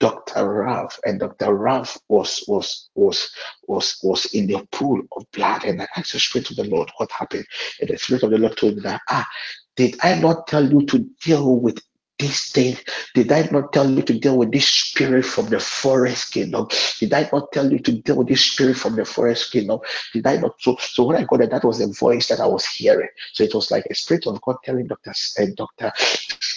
Dr. Rav, and Dr. Rav was was was was was in the pool of blood. And I asked the Spirit of the Lord, what happened? And the Spirit of the Lord told me that ah, did I not tell you to deal with this thing? Did I not tell you to deal with this spirit from the forest kingdom? Did I not tell you to deal with this spirit from the forest kingdom? Did I not? So, so when I got it, that was the voice that I was hearing. So it was like a spirit of God telling Doctor uh, Doctor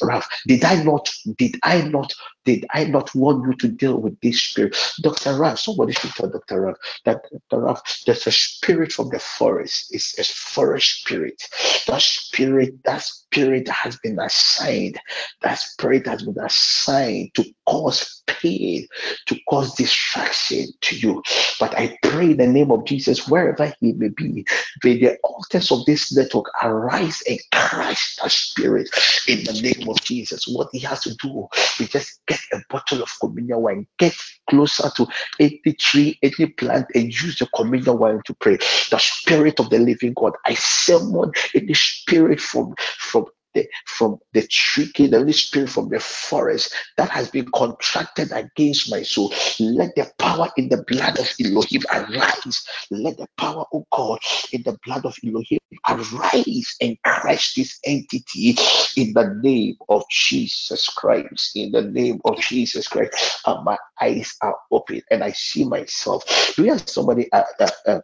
Ralph, did I not? Did I not? Did I not want you to deal with this spirit, Doctor Ralph? Somebody should tell Doctor Ralph that Doctor Ralph, there's a spirit from the forest. It's a forest spirit. That spirit, that spirit has been assigned. That spirit has been assigned to cause pain, to cause distraction to you. But I pray in the name of Jesus, wherever he may be, may the altars of this network arise and crush that spirit in the name of Jesus. What he has to do is just get a bottle of communion wine, get closer to any tree, any plant, and use the communion wine to pray. The spirit of the living God, I summon any spirit from from the, from the tree, the Holy Spirit from the forest that has been contracted against my soul. Let the power in the blood of Elohim arise. Let the power, of God, in the blood of Elohim arise and crush this entity in the name of Jesus Christ. In the name of Jesus Christ, and my eyes are open and I see myself. Do you have somebody uh, uh, uh,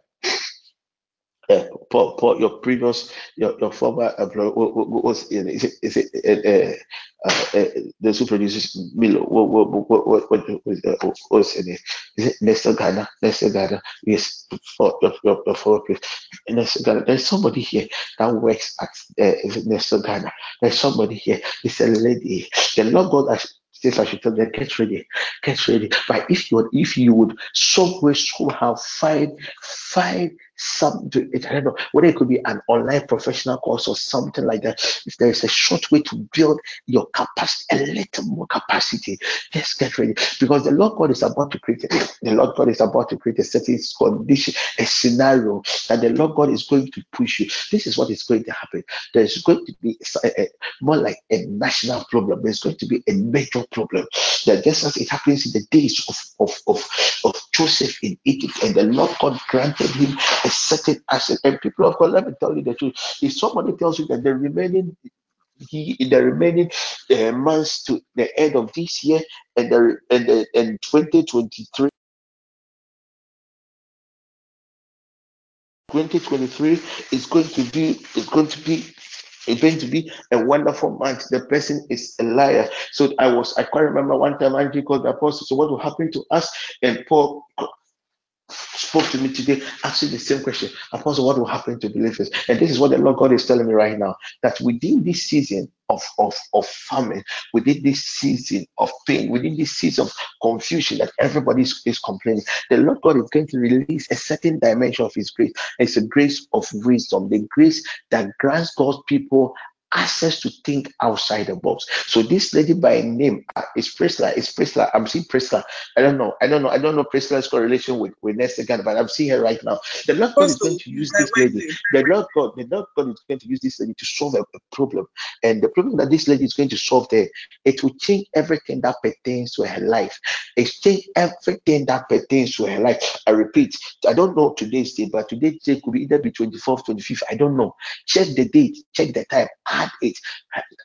uh, Paul, Paul, your previous, your, your former employer wa- wa- wa- was in, is it, is it uh, uh, uh, uh, the super produces Milo? What, what, what, what, what uh, what was in it? Is it Nestlé Ghana? Nestlé Ghana? Yes, for your, your, your former place. Nestlé Ghana. There's somebody here that works at, uh, Nestlé Ghana? There's somebody here. It's a lady. The Lord God has says I should tell them, get ready, get ready. But if you would, if you would some way somehow find find something, I don't know, whether it could be an online professional course or something like that. If there is a short way to build your capacity, a little more capacity, just get ready. Because the Lord God is about to create. The Lord God is about to create a certain condition, a scenario that the Lord God is going to push you. This is what is going to happen. There's going to be a, a, more like a national problem. There's going to be a major problem. That just as it happens in the days of, of, of, of Joseph in Egypt, and the Lord God granted him a certain asset. And people of God, let me tell you the truth. If somebody tells you that the remaining he the remaining uh, months to the end of this year and the and the, and 2023 2023 is going to be is going to be it's going to be a wonderful month. The person is a liar. So I was I quite remember one time Andrew called the apostle. So what will happen to us? And Paul spoke to me today, asking the same question. Apostle, what will happen to believers? And this is what the Lord God is telling me right now that within this season of, of, of famine, within this season of pain, within this season of confusion that everybody is, is complaining, the Lord God is going to release a certain dimension of His grace. It's a grace of wisdom, the grace that grants God's people access to think outside the box. So this lady by name uh, is Priscilla. It's Priscilla. I'm seeing Priscilla. I don't know. I don't know. I don't know Priscilla's correlation with with Nestlé Ghana, but I'm seeing her right now. The Lord God is going to use this lady. The Lord God, the Lord God is going to use this lady to solve a, a problem. And the problem that this lady is going to solve there, it will change everything that pertains to her life. It change everything that pertains to her life. I repeat, I don't know today's date, but today's date could be either be 24th, 25th. I don't know. Check the date, check the time, add it,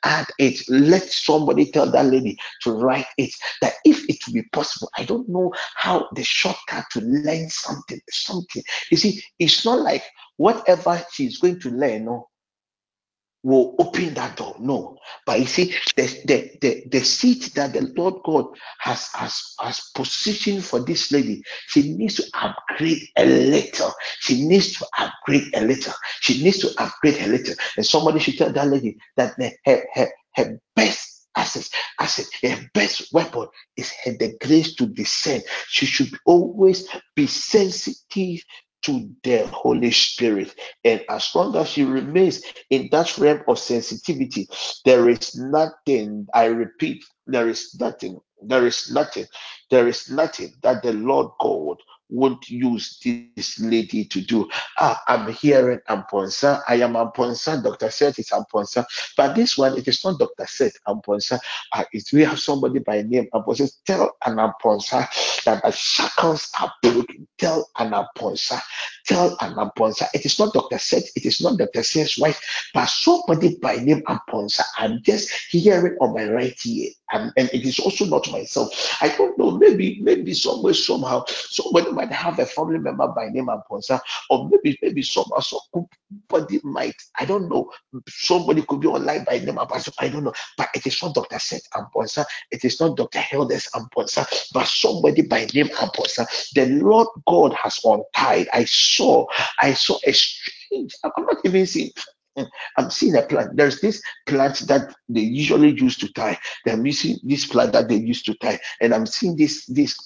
add it. Let somebody tell that lady to write it. That if it will be possible, I don't know how the shortcut to learn something, something. You see, it's not like whatever she's going to learn. No, will open that door. No. But you see, the, the, the, the seat that the Lord God has, has, has positioned for this lady, she needs to upgrade a little. She needs to upgrade a little. She needs to upgrade a little. And somebody should tell that lady that her, her, her best asset, asset, her best weapon is her, the grace to discern. She should always be sensitive to the Holy Spirit. And as long as she remains in that realm of sensitivity, there is nothing, I repeat, there is nothing, there is nothing, there is nothing that the Lord God won't use this lady to do. Ah, I'm hearing Amponsa. I am Amponsa. Dr. Seth is Amponsa. But this one, it is not Dr. Seth Amponsa. Ah, it we have somebody by name Amponsa. Tell an Amponsa that the shackles are broken. Tell an Amponsa tell Amponsa. It is not Dr. Seth, it is not Dr. Seth's wife, but somebody by name Amponsa. I'm just hearing on my right ear. And, and it is also not myself. I don't know. Maybe, maybe somewhere, somehow, somebody might have a family member by name Amponsa, or maybe, maybe somehow, somebody might. I don't know. Somebody could be online by name Amponsa. I don't know. But it is not Dr. Seth Amponsa. It is not Dr. Hildes Amponsa, but somebody by name Amponsa. The Lord God has untied. I saw, I saw a strange. I'm not even seeing. I'm seeing a plant. There's this plant that they usually use to tie. They're missing this plant that they used to tie, and I'm seeing this this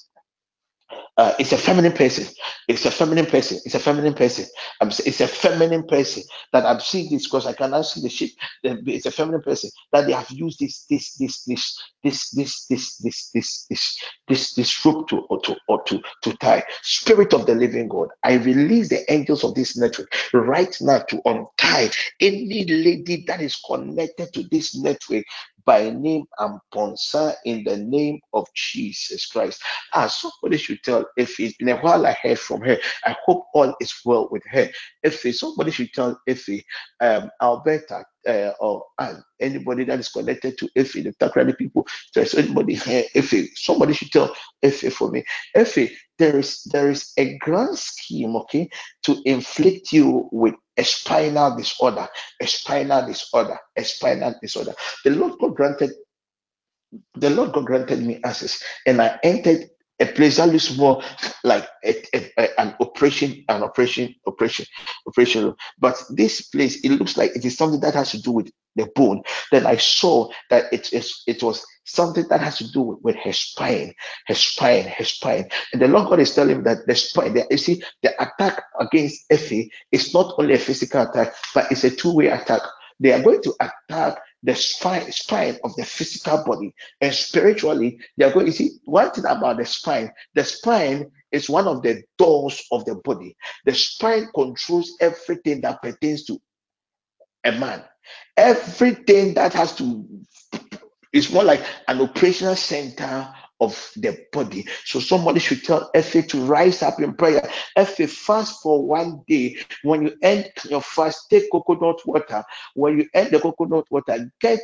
uh, it's a feminine person. It's a feminine person. It's a feminine person. I'm, it's a feminine person that I'm seeing this because I cannot see the. The- It's a feminine person that they have used this this this this this this this this this this this this rope to or to or to to tie. Spirit of the living God, I release the angels of this network right now to untie any lady that is connected to this network by name and sponsor in the name of Jesus Christ. Ah, somebody should tell if it's been a while I heard from her. I hope all is well with her. If somebody should tell if um Alberta uh, or uh, anybody that is connected to Effie, the Takoradi people, there's anybody here, Effie, somebody should tell Effie for me. Effie, there is there is a grand scheme, okay, to inflict you with a spinal disorder, a spinal disorder, a spinal disorder. The Lord God granted the Lord God granted me access, and I entered a place that looks more like a, a- a- an operation, an operation, operation, operation room. But this place, it looks like it is something that has to do with the bone. Then I saw that it is it was something that has to do with, with her spine, his spine, his spine. And the Lord God is telling me that the spine, the, you see, the attack against Effie is not only a physical attack, but it's a two-way attack. They are going to attack the spine, spine of the physical body and spiritually, they are going. You see, one thing about the spine: the spine is one of the doors of the body. The spine controls everything that pertains to a man. Everything that has to it's more like an operational center of the body. So somebody should tell Effie to rise up in prayer. Effie, fast for one day. When you end your fast, take coconut water. When you end the coconut water, get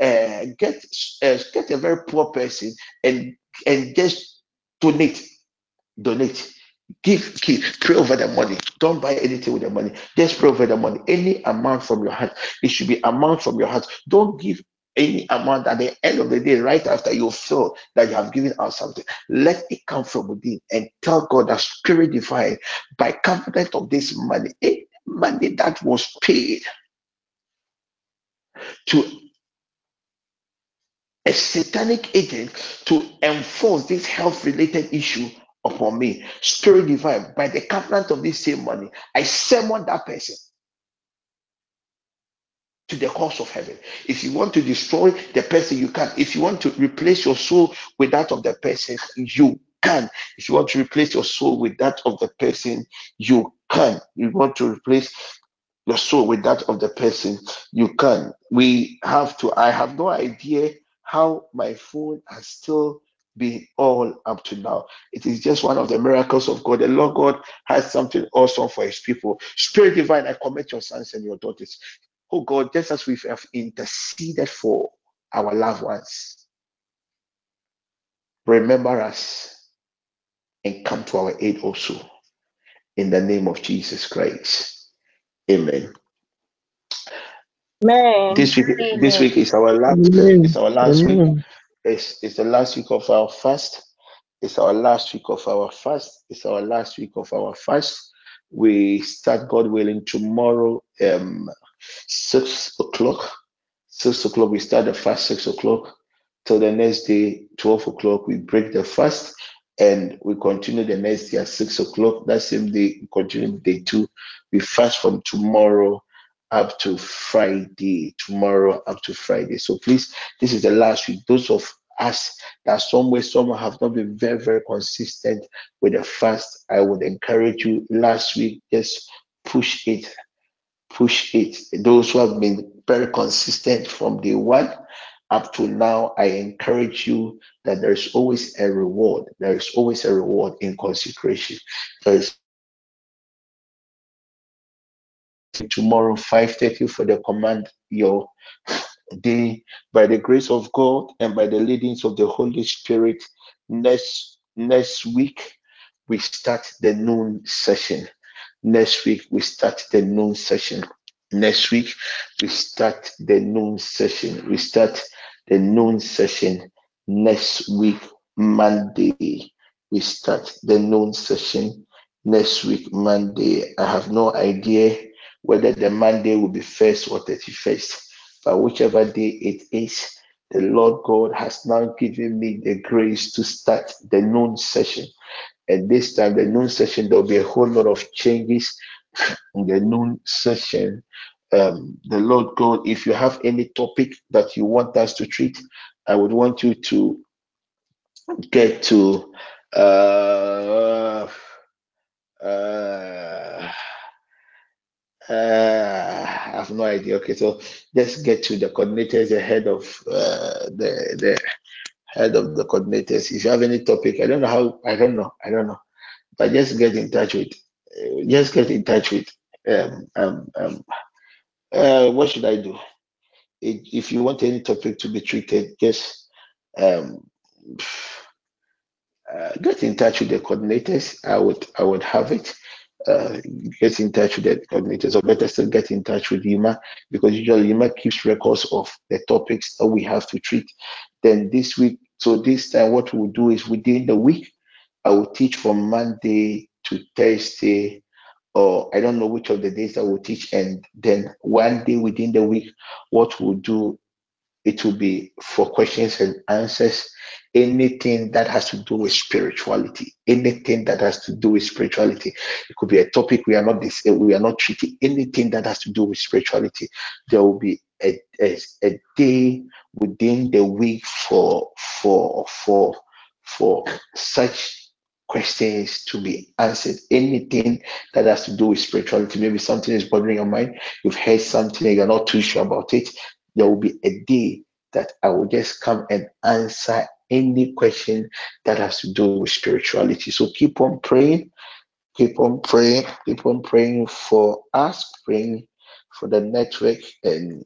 uh, get uh, get a very poor person and and just donate donate give give pray over the money don't buy anything with the money just pray over the money any amount from your heart it should be amount from your heart don't give any amount at the end of the day right after you feel that you have given out something let it come from within and tell god that spirit divine by confidence of this money any money that was paid to a satanic agent to enforce this health related issue upon me. Spirit divine, by the covenant of this same money, I summon that person. To the cause of heaven. If you want to destroy the person, you can. If you want to replace your soul with that of the person, you can. If you want to replace your soul with that of the person, you can. You want to replace your soul with that of the person, you can. We have to. I have no idea how my phone has still been all up to now. It is just one of the miracles of God. The Lord God has something awesome for his people. Spirit divine, I commit your sons and your daughters. Oh God, just as we have interceded for our loved ones, remember us and come to our aid also. In the name of Jesus Christ. Amen. Amen. This week, this week is our last. It's our last week. It's, it's the last week of our fast. It's our last week of our fast. It's our last week of our fast. We start, God willing, tomorrow, um, six o'clock. Six o'clock, we start the fast, six o'clock. Till the next day, 12 o'clock, we break the fast and we continue the next day at six o'clock. That same day, we continue day two. We fast from tomorrow up to Friday. Tomorrow up to Friday. So please, this is the last week. Those of us that some way, some have not been very, very consistent with the fast, I would encourage you last week, just push it push it. Those who have been very consistent from day one up to now, I encourage you that there is always a reward. There is always a reward in consecration. There is tomorrow 5:30 for the command your day by the grace of God and by the leadings of the Holy Spirit. Next next week we start the noon session. Next week we start the noon session Next week, we start the noon session. We start the noon session next week, Monday. We start the noon session next week, Monday. I have no idea whether the Monday will be first or 31st, but whichever day it is, the Lord God has now given me the grace to start the noon session. And this time, the noon session, there will be a whole lot of changes in the noon session. Um, the Lord God, if you have any topic that you want us to treat, I would want you to get to uh, uh, uh, I have no idea. Okay, so let's get to the coordinators, ahead of uh, the the head of the coordinators. If you have any topic, I don't know how. I don't know. I don't know. But just get in touch with. Uh, just get in touch with. Um, um, um, uh, what should I do? if you want any topic to be treated, just um, uh, get in touch with the coordinators. I would I would have it. Uh, get in touch with the coordinators, or better still, get in touch with Yuma because usually Yuma keeps records of the topics that we have to treat. Then this week, so this time, what we'll do is within the week, I will teach from Monday to Thursday, or I don't know which of the days I will teach, and then one day within the week, what we'll do it will be for questions and answers. Anything that has to do with spirituality, anything that has to do with spirituality, it could be a topic we are not this we are not treating. Anything that has to do with spirituality, there will be a, a, a day within the week for for for for such questions to be answered. Anything that has to do with spirituality, maybe something is bothering your mind, you've heard something you're not too sure about it there will be a day that I will just come and answer any question that has to do with spirituality. So keep on praying, keep on praying, keep on praying for us, praying for the network, and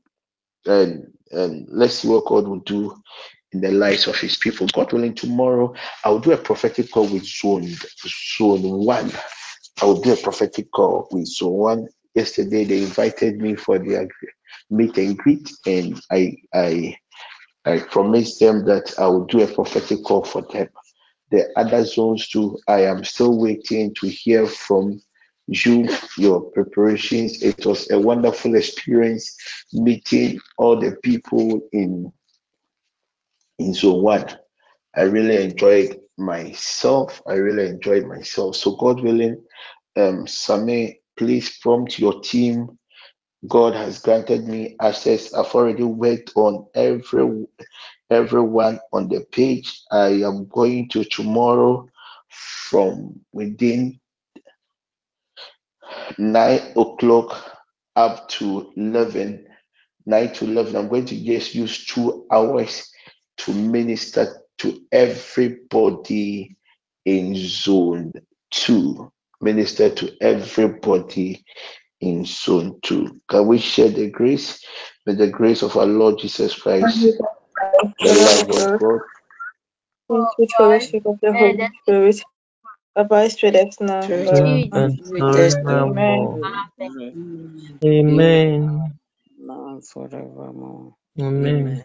and and let's see what God will do in the lives of His people. God willing, tomorrow I will do a prophetic call with Zone Zone One. I will do a prophetic call with Zone One. Yesterday they invited me for their meet and greet, and I I I promised them that I will do a prophetic call for them. The other zones too, I am still waiting to hear from you, your preparations. It was a wonderful experience meeting all the people in in zone one. I really enjoyed myself. I really enjoyed myself. So God willing, um, Same, please prompt your team God has granted me access. I've already worked on every everyone on the page. I am going to tomorrow from within nine o'clock up to 11 9 to 11 i'm going to just use two hours to minister to everybody in zone 2 minister to everybody in zone 2 can we share the grace? With the grace of our lord jesus christ the love of god In sweet fellowship of the Holy Spirit, abide with us now and the now Spirit, and with us Amen. forevermore. Amen. Amen. Amen. Now and forevermore. Amen. Amen.